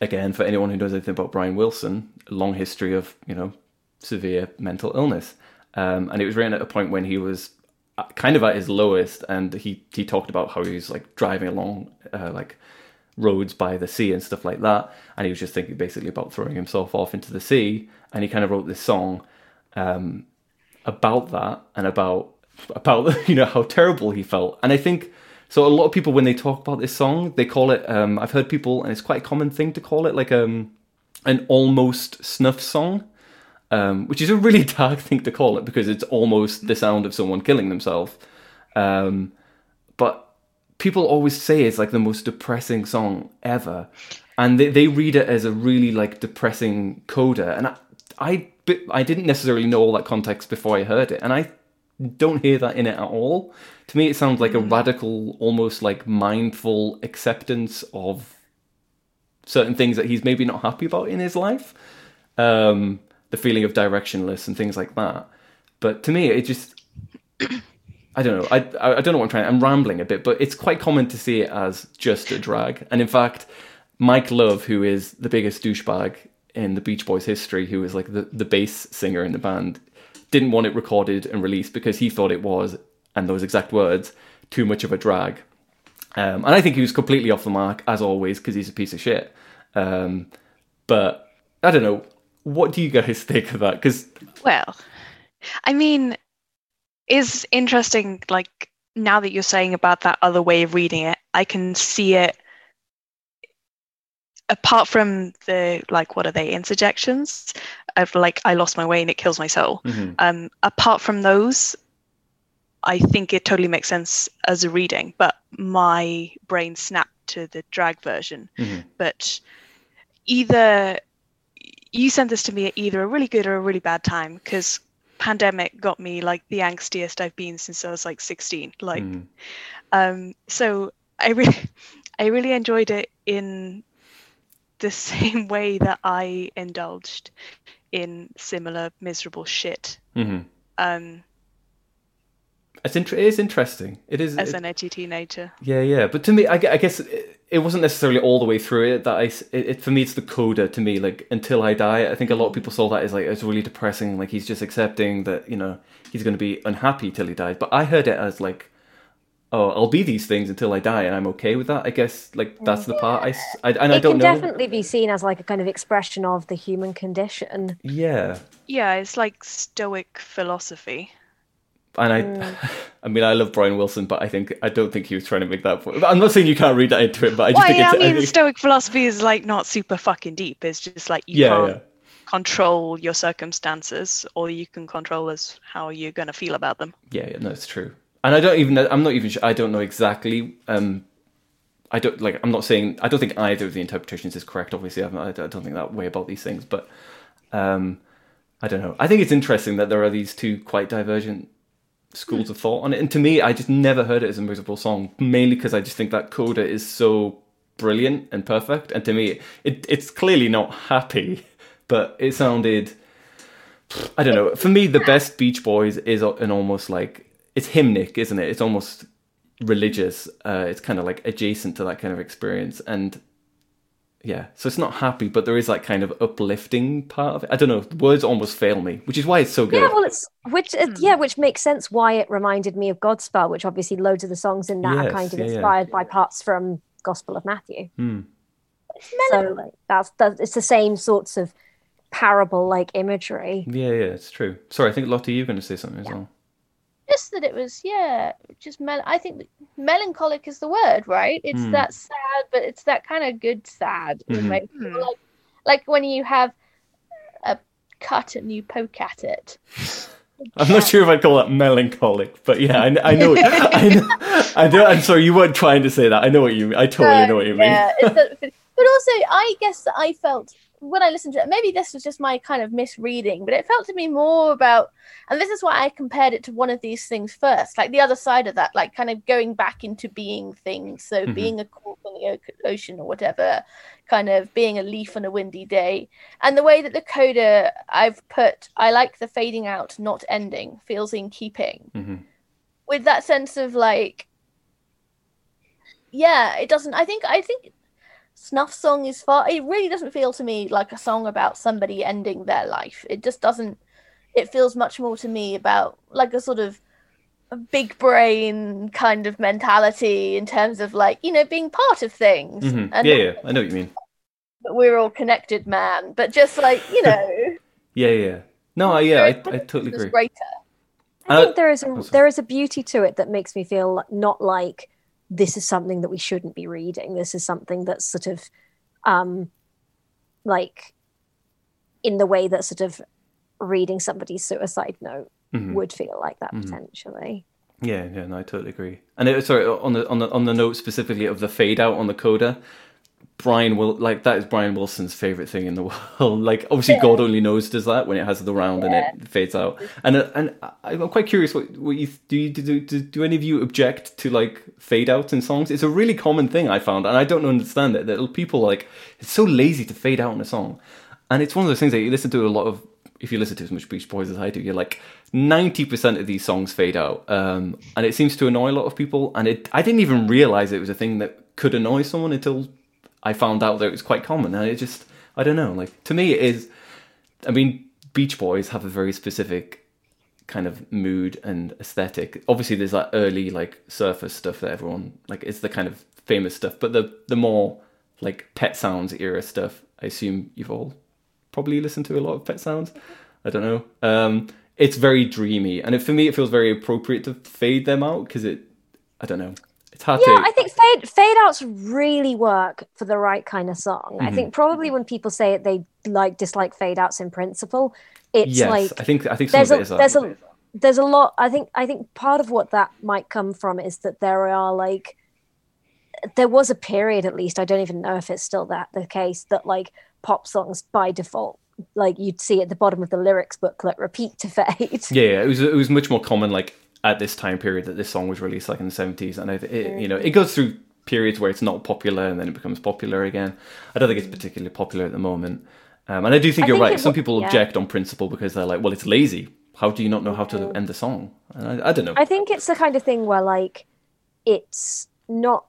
again, for anyone who knows anything about Brian Wilson, a long history of, you know, severe mental illness. Um, and it was written at a point when he was uh, kind of at his lowest, and he, he talked about how he was like driving along uh, like roads by the sea and stuff like that. And he was just thinking basically about throwing himself off into the sea. And he kind of wrote this song um, about that and about about you know how terrible he felt. And I think so a lot of people when they talk about this song, they call it. Um, I've heard people, and it's quite a common thing to call it like um, an almost snuff song, um, which is a really dark thing to call it because it's almost the sound of someone killing themselves. Um, but people always say it's like the most depressing song ever, and they, they read it as a really like depressing coda. And I, I, I didn't necessarily know all that context before I heard it, and I don't hear that in it at all. To me, it sounds like a hmm. radical, almost like mindful acceptance of certain things that he's maybe not happy about in his life. Um, the feeling of directionless and things like that. But to me, it just. I don't know. I, I don't know what I'm trying. I'm rambling a bit, but it's quite common to see it as just a drag. And in fact, Mike Love, who is the biggest douchebag in the Beach Boys history, who was like the, the bass singer in the band, didn't want it recorded and released because he thought it was, and those exact words, too much of a drag. Um, and I think he was completely off the mark, as always, because he's a piece of shit. Um, but I don't know. What do you guys think of that? Because well, I mean, is interesting. Like now that you're saying about that other way of reading it, I can see it apart from the like what are they interjections of like i lost my way and it kills my soul mm-hmm. um apart from those i think it totally makes sense as a reading but my brain snapped to the drag version mm-hmm. but either you sent this to me at either a really good or a really bad time because pandemic got me like the angstiest i've been since i was like 16 like mm. um so I really, I really enjoyed it in the same way that I indulged in similar miserable shit. Mm-hmm. Um, it's it is interesting. It is as it, an edgy teenager. Yeah, yeah. But to me, I, I guess it, it, wasn't necessarily all the way through it that I. It, it, for me, it's the coda. To me, like until I die. I think a lot of people saw that as like it's really depressing. Like he's just accepting that you know he's going to be unhappy till he dies. But I heard it as like oh, I'll be these things until I die, and I'm okay with that. I guess like that's the part I, I and it I don't can know. definitely be seen as like a kind of expression of the human condition. Yeah. Yeah, it's like Stoic philosophy. And I, mm. I mean, I love Brian Wilson, but I think I don't think he was trying to make that point. I'm not saying you can't read that into it, but I just well, think yeah, it's. I mean, I think... Stoic philosophy is like not super fucking deep. It's just like you yeah, can't yeah. control your circumstances, or you can control as how you're going to feel about them. Yeah, yeah, no, it's true and I don't even I'm not even sure I don't know exactly um I don't like I'm not saying I don't think either of the interpretations is correct obviously I'm I don't think that way about these things but um I don't know I think it's interesting that there are these two quite divergent schools of thought on it and to me I just never heard it as a musical song mainly because I just think that coda is so brilliant and perfect and to me it it's clearly not happy but it sounded I don't know. For me, the best Beach Boys is an almost like it's hymnic, isn't it? It's almost religious. Uh, it's kind of like adjacent to that kind of experience, and yeah, so it's not happy, but there is that kind of uplifting part of it. I don't know. Words almost fail me, which is why it's so good. Yeah, well, it's which uh, yeah, which makes sense why it reminded me of Godspell, which obviously loads of the songs in that yes, are kind of yeah, inspired yeah. by parts from Gospel of Matthew. Hmm. So like, that's, that's it's the same sorts of parable like imagery. Yeah, yeah, it's true. Sorry, I think Lottie, you're going to say something as well just that it was yeah just mel- i think melancholic is the word right it's mm. that sad but it's that kind of good sad mm-hmm. right? mm. like, like when you have a cut and you poke at it I'm not sure if I'd call that melancholic, but yeah, I, I know. I know. I know. I'm sorry, you weren't trying to say that. I know what you. I totally uh, know what you mean. Yeah, but also, I guess I felt when I listened to it, maybe this was just my kind of misreading, but it felt to me more about, and this is why I compared it to one of these things first, like the other side of that, like kind of going back into being things. So mm-hmm. being a cork on the ocean or whatever, kind of being a leaf on a windy day. And the way that the coda I've put, I like the fading out, not ending, feels in keeping. Mm-hmm. With that sense of like, yeah, it doesn't, I think, I think snuff song is far it really doesn't feel to me like a song about somebody ending their life. It just doesn't it feels much more to me about like a sort of a big brain kind of mentality in terms of like you know being part of things. Mm-hmm. and yeah, yeah. I know what you mean. But we're all connected man. But just like you know. Yeah yeah. No yeah I, I totally agree. greater. I think there is a there is a beauty to it that makes me feel not like this is something that we shouldn't be reading. This is something that's sort of um, like in the way that sort of reading somebody's suicide note mm-hmm. would feel like that mm-hmm. potentially. Yeah, yeah, no, I totally agree. And it, sorry, on the on the on the note specifically of the fade out on the coda, Brian will like that is Brian Wilson's favorite thing in the world. Like obviously yeah. God only knows does that when it has the round yeah. and it fades out. And and I'm quite curious what what you do you do, do do any of you object to like fade outs in songs? It's a really common thing I found and I don't understand it that people like it's so lazy to fade out in a song. And it's one of those things that you listen to a lot of if you listen to as much Beach Boys as I do, you're like ninety percent of these songs fade out, um, and it seems to annoy a lot of people. And it, I didn't even realize it was a thing that could annoy someone until I found out that it was quite common, and it just I don't know. Like to me, it is. I mean, Beach Boys have a very specific kind of mood and aesthetic. Obviously, there's that early like surface stuff that everyone like. It's the kind of famous stuff, but the the more like Pet Sounds era stuff. I assume you've all probably listened to a lot of Pet Sounds. I don't know. Um, it's very dreamy, and it, for me, it feels very appropriate to fade them out because it. I don't know. It's hard yeah, to... I think fade fade outs really work for the right kind of song. Mm-hmm. I think probably when people say it, they like dislike fade outs in principle. It's yes, like I think I think there's a, there's a there's a lot. I think I think part of what that might come from is that there are like there was a period at least. I don't even know if it's still that the case that like pop songs by default like you'd see at the bottom of the lyrics booklet repeat to fade yeah, yeah it was it was much more common like at this time period that this song was released, like in the seventies, and it, it, you know it goes through periods where it's not popular and then it becomes popular again. I don't think it's particularly popular at the moment. Um, and I do think I you're think right. Some people yeah. object on principle because they're like, well, it's lazy. How do you not know how to end the song? I, I don't know. I think it's the kind of thing where like it's not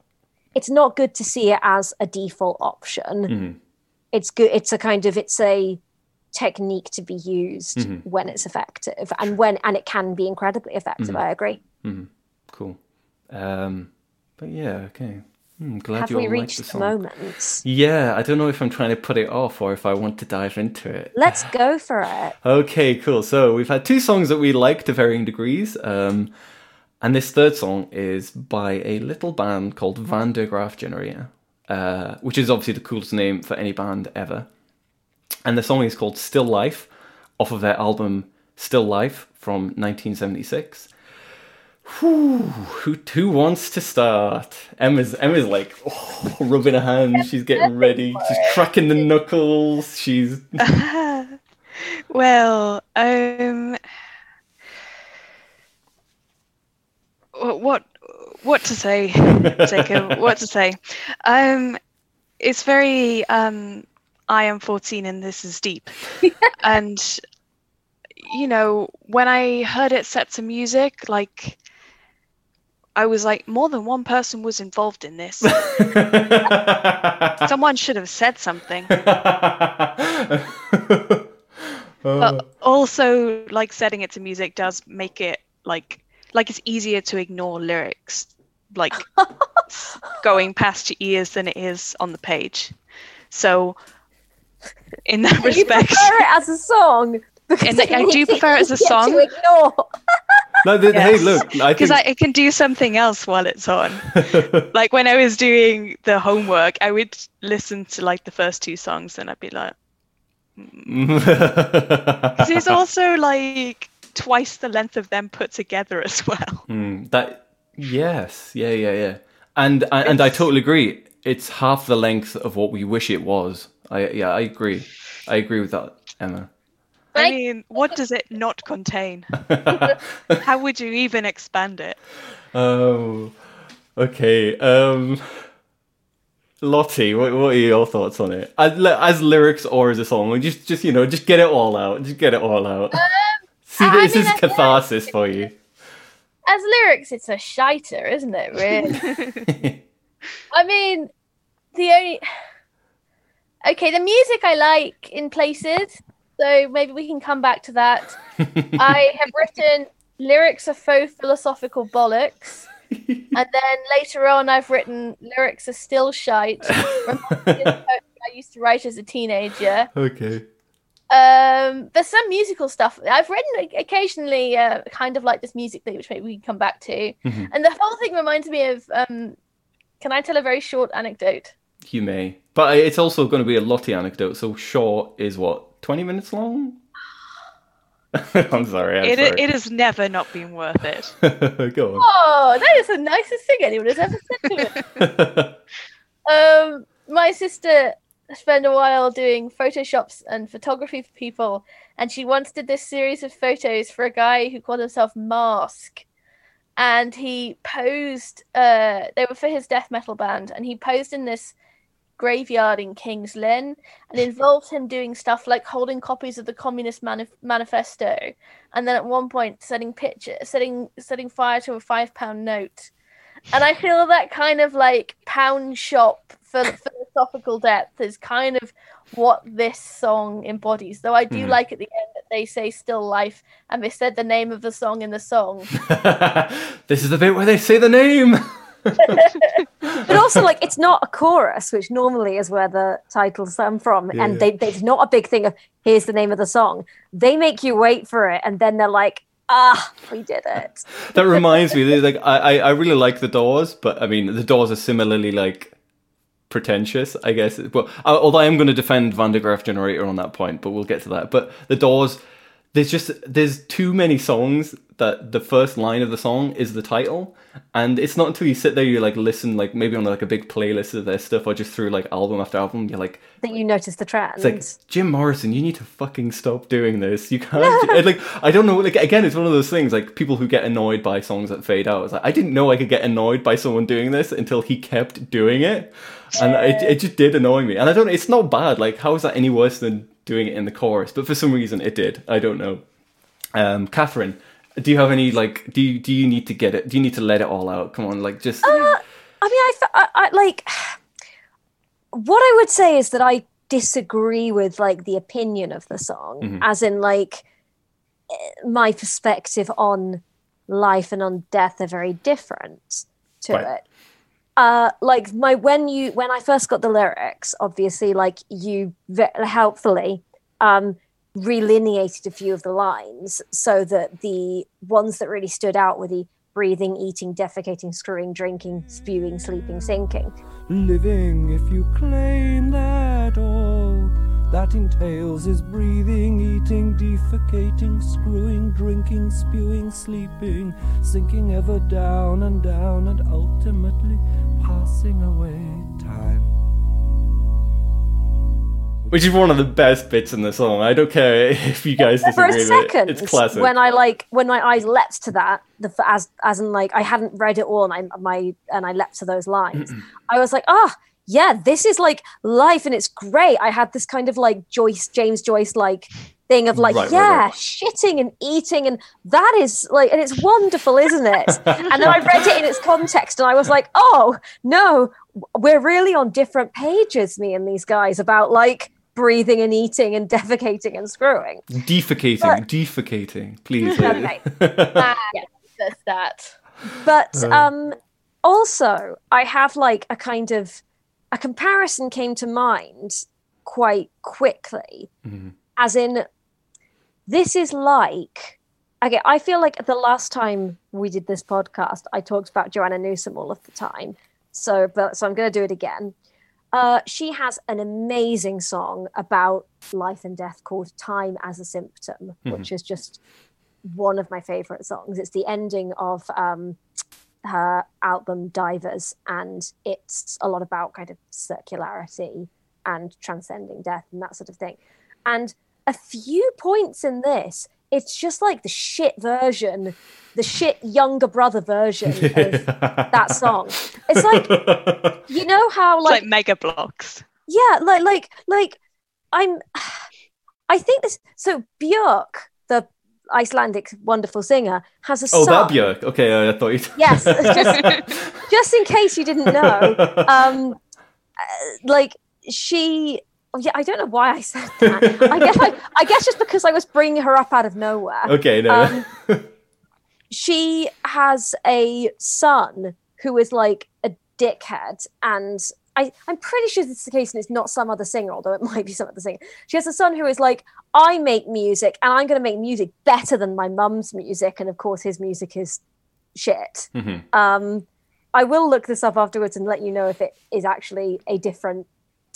it's not good to see it as a default option. Mm-hmm. It's good. It's a kind of it's a technique to be used mm-hmm. when it's effective and when and it can be incredibly effective. Mm-hmm. I agree. Mm-hmm. Cool. Um, but yeah, okay. I'm glad Have you we reached the, moment? Yeah, I don't know if I'm trying to put it off or if I want to dive into it. Let's go for it. okay, cool. So we've had two songs that we like to varying degrees. Um, and this third song is by a little band called Van der Graaf Generator, uh, which is obviously the coolest name for any band ever. And the song is called Still Life, off of their album Still Life from 1976. Whew, who who wants to start? Emma's Emma's like oh, rubbing her hands. She's getting ready. She's cracking the knuckles. She's well, um, what what to say, Jacob? what to say? Um, it's very um, I am fourteen and this is deep, and you know when I heard it set to music, like I was like, more than one person was involved in this. Someone should have said something. but also, like setting it to music does make it like like it's easier to ignore lyrics, like going past your ears than it is on the page. So, in that respect, you prefer it as a song. And I do prefer it as a song. To ignore. No, the, yes. hey, look, because I, think... I, it can do something else while it's on. like when I was doing the homework, I would listen to like the first two songs, and I'd be like, because mm. it's also like twice the length of them put together as well. Mm, that yes, yeah, yeah, yeah, and and, and I totally agree. It's half the length of what we wish it was. I yeah, I agree. I agree with that, Emma. I mean, what does it not contain? How would you even expand it? Oh, okay. Um, Lottie, what, what are your thoughts on it? As, as lyrics or as a song? Just, just you know, just get it all out. Just get it all out. Um, See, this I mean, is catharsis lyrics, for you. As lyrics, it's a shiter, isn't it? Really. I mean, the only. Okay, the music I like in places so maybe we can come back to that. I have written lyrics of faux philosophical bollocks. and then later on, I've written lyrics are still shite. I used to write as a teenager. Okay. Um, there's some musical stuff. I've written occasionally, uh, kind of like this music thing, which maybe we can come back to. Mm-hmm. And the whole thing reminds me of. Um, can I tell a very short anecdote? You may, but it's also going to be a Lottie anecdote. So short is what 20 minutes long? I'm sorry. I'm it, sorry. it has never not been worth it. Go on. Oh, that is the nicest thing anyone has ever said to me. um, my sister spent a while doing photoshops and photography for people, and she once did this series of photos for a guy who called himself Mask. And he posed, uh, they were for his death metal band, and he posed in this graveyard in King's Lynn and involved him doing stuff like holding copies of the Communist Manif- Manifesto and then at one point setting picture setting setting fire to a five pound note. And I feel that kind of like pound shop for philosophical depth is kind of what this song embodies. Though I do mm. like at the end that they say still life and they said the name of the song in the song. this is the bit where they say the name. but also, like, it's not a chorus, which normally is where the titles come from. Yeah. And they, it's not a big thing of here's the name of the song. They make you wait for it, and then they're like, ah, we did it. that reminds me, like, I, I really like the Doors, but I mean, the Doors are similarly like pretentious, I guess. Well, although I am going to defend Van der Graaf Generator on that point, but we'll get to that. But the Doors there's just there's too many songs that the first line of the song is the title. And it's not until you sit there you like listen like maybe on like a big playlist of their stuff or just through like album after album you're like that you notice the trends. it's like jim morrison you need to fucking stop doing this. You can't like i don't know like again it's one of those things like people who get annoyed by songs that fade out. It's like i didn't know i could get annoyed by someone doing this until he kept doing it. And it, it just did annoy me. And i don't it's not bad. Like how is that any worse than doing it in the chorus but for some reason it did i don't know um catherine do you have any like? Do you do you need to get it? Do you need to let it all out? Come on, like just. Uh, I mean, I, I, I like. What I would say is that I disagree with like the opinion of the song, mm-hmm. as in like my perspective on life and on death are very different to right. it. Uh, like my when you when I first got the lyrics, obviously, like you helpfully um, relineated a few of the lines so that the ones that really stood out were the breathing, eating, defecating, screwing, drinking, spewing, sleeping, sinking. Living, if you claim that all that entails is breathing, eating, defecating, screwing, drinking, spewing, sleeping, sinking ever down and down, and ultimately passing away time which is one of the best bits in the song. I don't care if you guys disagree. For a second, it. it's classic. When I like when my eyes leapt to that, the as as in like I hadn't read it all, and I my and I leapt to those lines. I was like, ah, oh, yeah, this is like life, and it's great. I had this kind of like Joyce James Joyce like thing of like, right, yeah, right, right. shitting and eating, and that is like, and it's wonderful, isn't it? and then I read it in its context, and I was like, oh no, we're really on different pages, me and these guys, about like breathing and eating and defecating and screwing. Defecating, but, defecating, please. okay. uh, yes, that. But uh. um, also, I have like a kind of a comparison came to mind quite quickly, mm-hmm. as in, this is like. Okay, I feel like the last time we did this podcast, I talked about Joanna Newsom all of the time. So, but so I'm going to do it again. Uh, she has an amazing song about life and death called Time as a Symptom, mm-hmm. which is just one of my favorite songs. It's the ending of um, her album Divers, and it's a lot about kind of circularity and transcending death and that sort of thing. And a few points in this, it's just like the shit version the shit younger brother version of that song. It's like you know how like, like Mega Bloks. Yeah, like like like I'm I think this so Björk, the Icelandic wonderful singer, has a oh, son. that Björk. Okay, uh, I thought you. yes, just, just in case you didn't know, um, uh, like she Oh, yeah, I don't know why I said that. I guess I, I, guess just because I was bringing her up out of nowhere. Okay, no. Um, she has a son who is like a dickhead and I, I'm pretty sure this is the case and it's not some other singer, although it might be some other singer. She has a son who is like, I make music and I'm going to make music better than my mum's music. And of course, his music is shit. Mm-hmm. Um, I will look this up afterwards and let you know if it is actually a different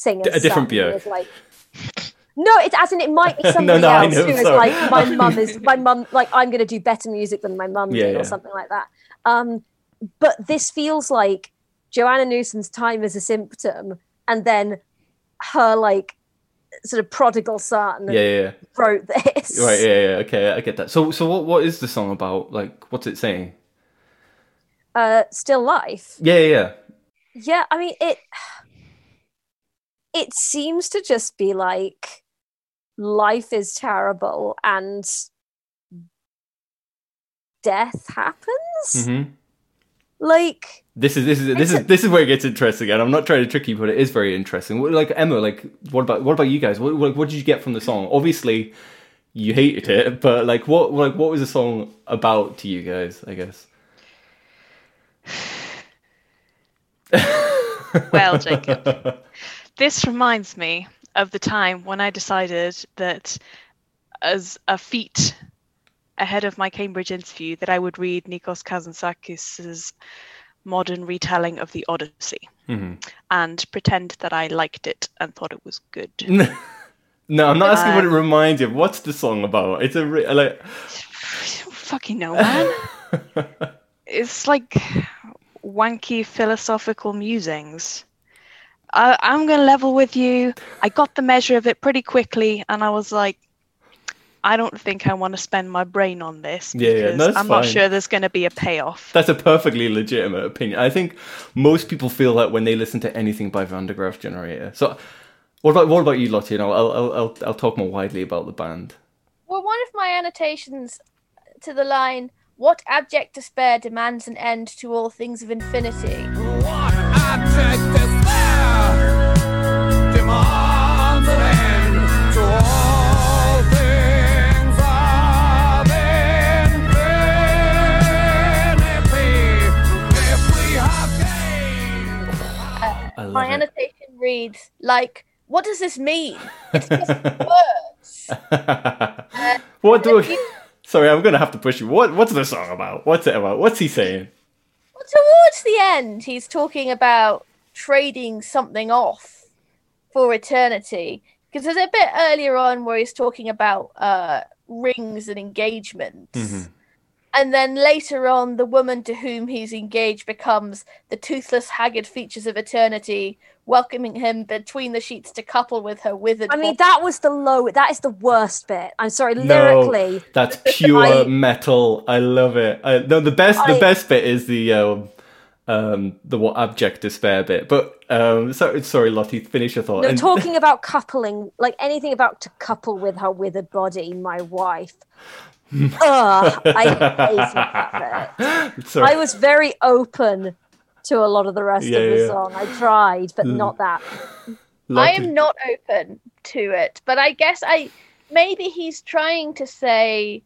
singer. A different Björk. Like, no, it's as in it might be somebody no, no, else who is like my mum is my mum like I'm going to do better music than my mum yeah, did or something like that. Um, but this feels like Joanna Newsom's time as a symptom, and then her like sort of prodigal son yeah, yeah, wrote this. Right, yeah, yeah, okay, I get that. So, so what, what is the song about? Like, what's it saying? Uh, still life. Yeah, yeah, yeah. Yeah, I mean it. It seems to just be like life is terrible and death happens. Mm-hmm. Like this is this is this is a, this is where it gets interesting, and I'm not trying to trick you, but it is very interesting. Like Emma, like what about what about you guys? What what, what did you get from the song? Obviously, you hated it, but like what like what was the song about to you guys? I guess. well, Jacob, this reminds me of the time when I decided that as a feat ahead of my Cambridge interview that I would read Nikos Kazantzakis' modern retelling of the Odyssey mm-hmm. and pretend that I liked it and thought it was good. No, I'm not asking uh, what it reminds you of. What's the song about? It's a re- like. Fucking no, man. it's like wanky philosophical musings. I, I'm going to level with you. I got the measure of it pretty quickly, and I was like, I don't think I want to spend my brain on this. Yeah, yeah that's I'm fine. not sure there's going to be a payoff. That's a perfectly legitimate opinion. I think most people feel that when they listen to anything by Van der Graaf Generator. So, what about what about you, Lottie? And I'll I'll I'll, I'll talk more widely about the band. Well, one of my annotations to the line what abject despair demands an end to all things of infinity? What abject my it. annotation reads like, what does this mean? It's just words. uh, what do we... Sorry, I'm gonna have to push you. What What's the song about? What's it about? What's he saying? Well, towards the end, he's talking about trading something off for eternity. Because there's a bit earlier on where he's talking about uh, rings and engagements. Mm-hmm. And then later on, the woman to whom he's engaged becomes the toothless, haggard features of eternity, welcoming him between the sheets to couple with her withered. I mean, that was the low. That is the worst bit. I'm sorry, lyrically. No, that's pure I, metal. I love it. I, no, the best. I, the best bit is the um, um, the what abject despair bit. But um, so, sorry, Lottie, finish your thought. No, and... talking about coupling, like anything about to couple with her withered body, my wife. Ugh, I hated that bit. I was very open to a lot of the rest yeah, of the yeah. song. I tried, but mm. not that. I am not open to it, but I guess I maybe he's trying to say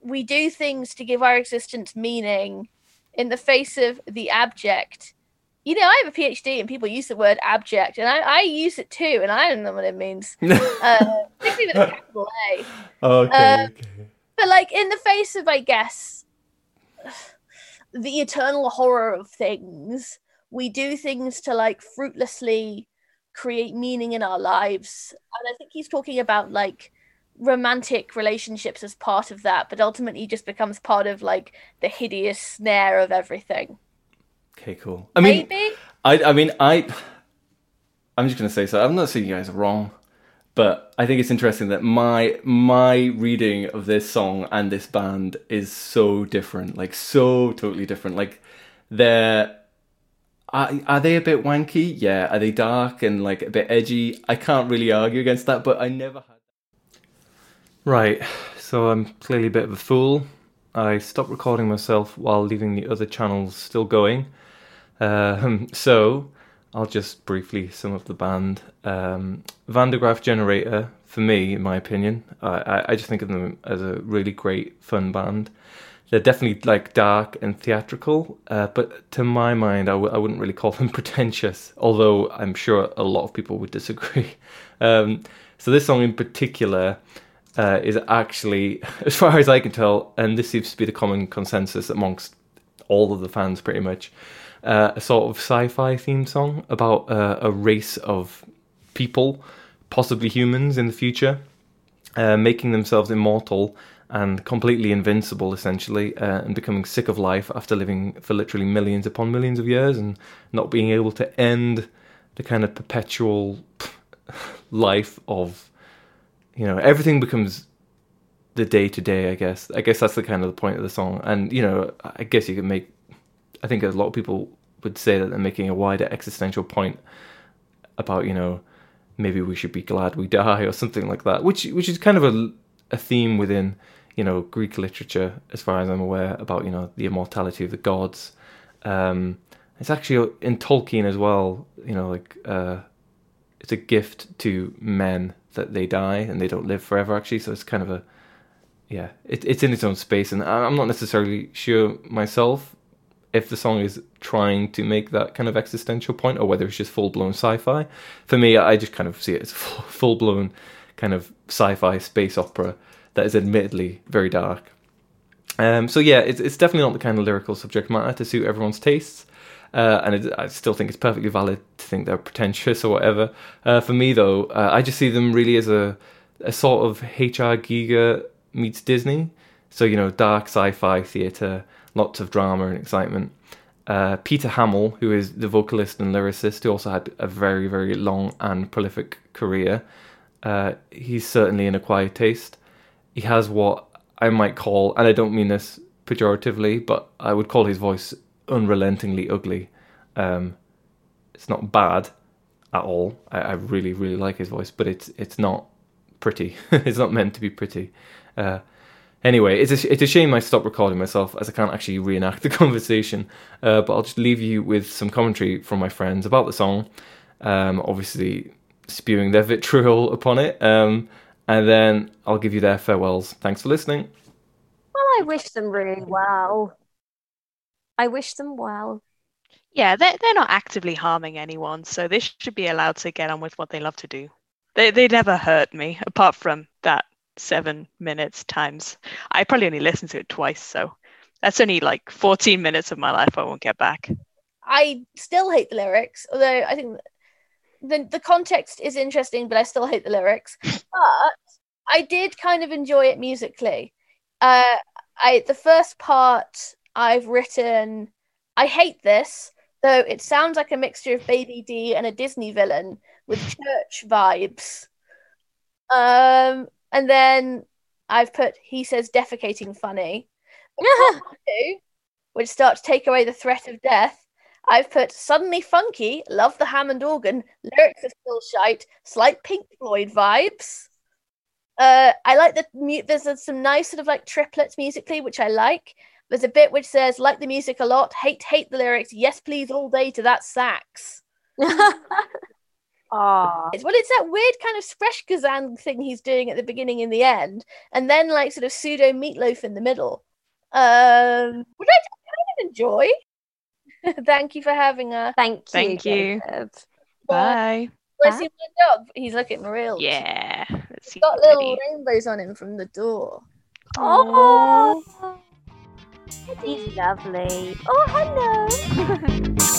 we do things to give our existence meaning in the face of the abject. You know, I have a PhD and people use the word abject, and I, I use it too, and I don't know what it means. uh, particularly with a capital A. Okay, uh, okay. But like in the face of, I guess, the eternal horror of things. We do things to like fruitlessly create meaning in our lives. And I think he's talking about like romantic relationships as part of that, but ultimately just becomes part of like the hideous snare of everything. Okay, cool. I mean, Maybe? I, I mean, I, I'm just gonna say so. I'm not saying you guys are wrong but I think it's interesting that my my reading of this song and this band is so different, like so totally different. Like they're are, are they a bit wanky? Yeah. Are they dark and like a bit edgy? I can't really argue against that, but I never had. Right, so I'm clearly a bit of a fool. I stopped recording myself while leaving the other channels still going. Um, so I'll just briefly sum up the band. Um, Van der Graaf Generator, for me, in my opinion, I, I just think of them as a really great, fun band. They're definitely like dark and theatrical, uh, but to my mind, I w- I wouldn't really call them pretentious, although I'm sure a lot of people would disagree. Um, so, this song in particular uh, is actually, as far as I can tell, and this seems to be the common consensus amongst all of the fans pretty much, uh, a sort of sci-fi theme song about uh, a race of people, possibly humans in the future, uh, making themselves immortal and completely invincible, essentially, uh, and becoming sick of life after living for literally millions upon millions of years and not being able to end the kind of perpetual life of, you know, everything becomes the day to day. I guess. I guess that's the kind of the point of the song, and you know, I guess you can make I think a lot of people would say that they're making a wider existential point about you know maybe we should be glad we die or something like that, which which is kind of a a theme within you know Greek literature as far as I'm aware about you know the immortality of the gods. Um, it's actually in Tolkien as well. You know, like uh, it's a gift to men that they die and they don't live forever. Actually, so it's kind of a yeah, it, it's in its own space, and I'm not necessarily sure myself if the song is trying to make that kind of existential point or whether it's just full blown sci fi. For me, I just kind of see it as full blown kind of sci fi space opera that is admittedly very dark. Um, so yeah, it's, it's definitely not the kind of lyrical subject matter to suit everyone's tastes. uh, and it, I still think it's perfectly valid to think they're pretentious or whatever. Uh, for me, though, uh, I just see them really as a a sort of HR Giger meets Disney. So you know, dark sci-fi theater, lots of drama and excitement. Uh, Peter Hammill, who is the vocalist and lyricist, who also had a very, very long and prolific career, uh, he's certainly in a quiet taste. He has what I might call, and I don't mean this pejoratively, but I would call his voice unrelentingly ugly. Um, it's not bad at all. I, I, really, really like his voice, but it's it's not pretty. it's not meant to be pretty. Uh, anyway, it's a, it's a shame I stopped recording myself as I can't actually reenact the conversation. Uh, but I'll just leave you with some commentary from my friends about the song. Um, obviously, spewing their vitriol upon it. Um, and then I'll give you their farewells. Thanks for listening. Well, I wish them really well. I wish them well. Yeah, they're, they're not actively harming anyone, so they should be allowed to get on with what they love to do. They, they never hurt me, apart from that seven minutes times. I probably only listened to it twice, so that's only like 14 minutes of my life I won't get back. I still hate the lyrics, although I think the the context is interesting, but I still hate the lyrics. But I did kind of enjoy it musically. Uh, I the first part I've written, I hate this, though it sounds like a mixture of Baby D and a Disney villain with church vibes. Um, and then I've put he says defecating funny, which starts to take away the threat of death. I've put suddenly funky, love the Hammond organ, lyrics are still shite, slight Pink Floyd vibes. Uh, I like the mute. there's some nice sort of like triplets musically, which I like. There's a bit which says like the music a lot, hate hate the lyrics, yes please all day to that sax. Aww. Well, it's that weird kind of Sprechgesang thing he's doing at the beginning and the end, and then like sort of pseudo Meat Loaf in the middle, um, which I kind of enjoy. Thank you for having us. Thank you. Thank you. Jacob. Bye. Let's see my dog. He's looking real. Yeah. He's got little rainbows on him from the door. Oh, he's lovely. Oh, hello.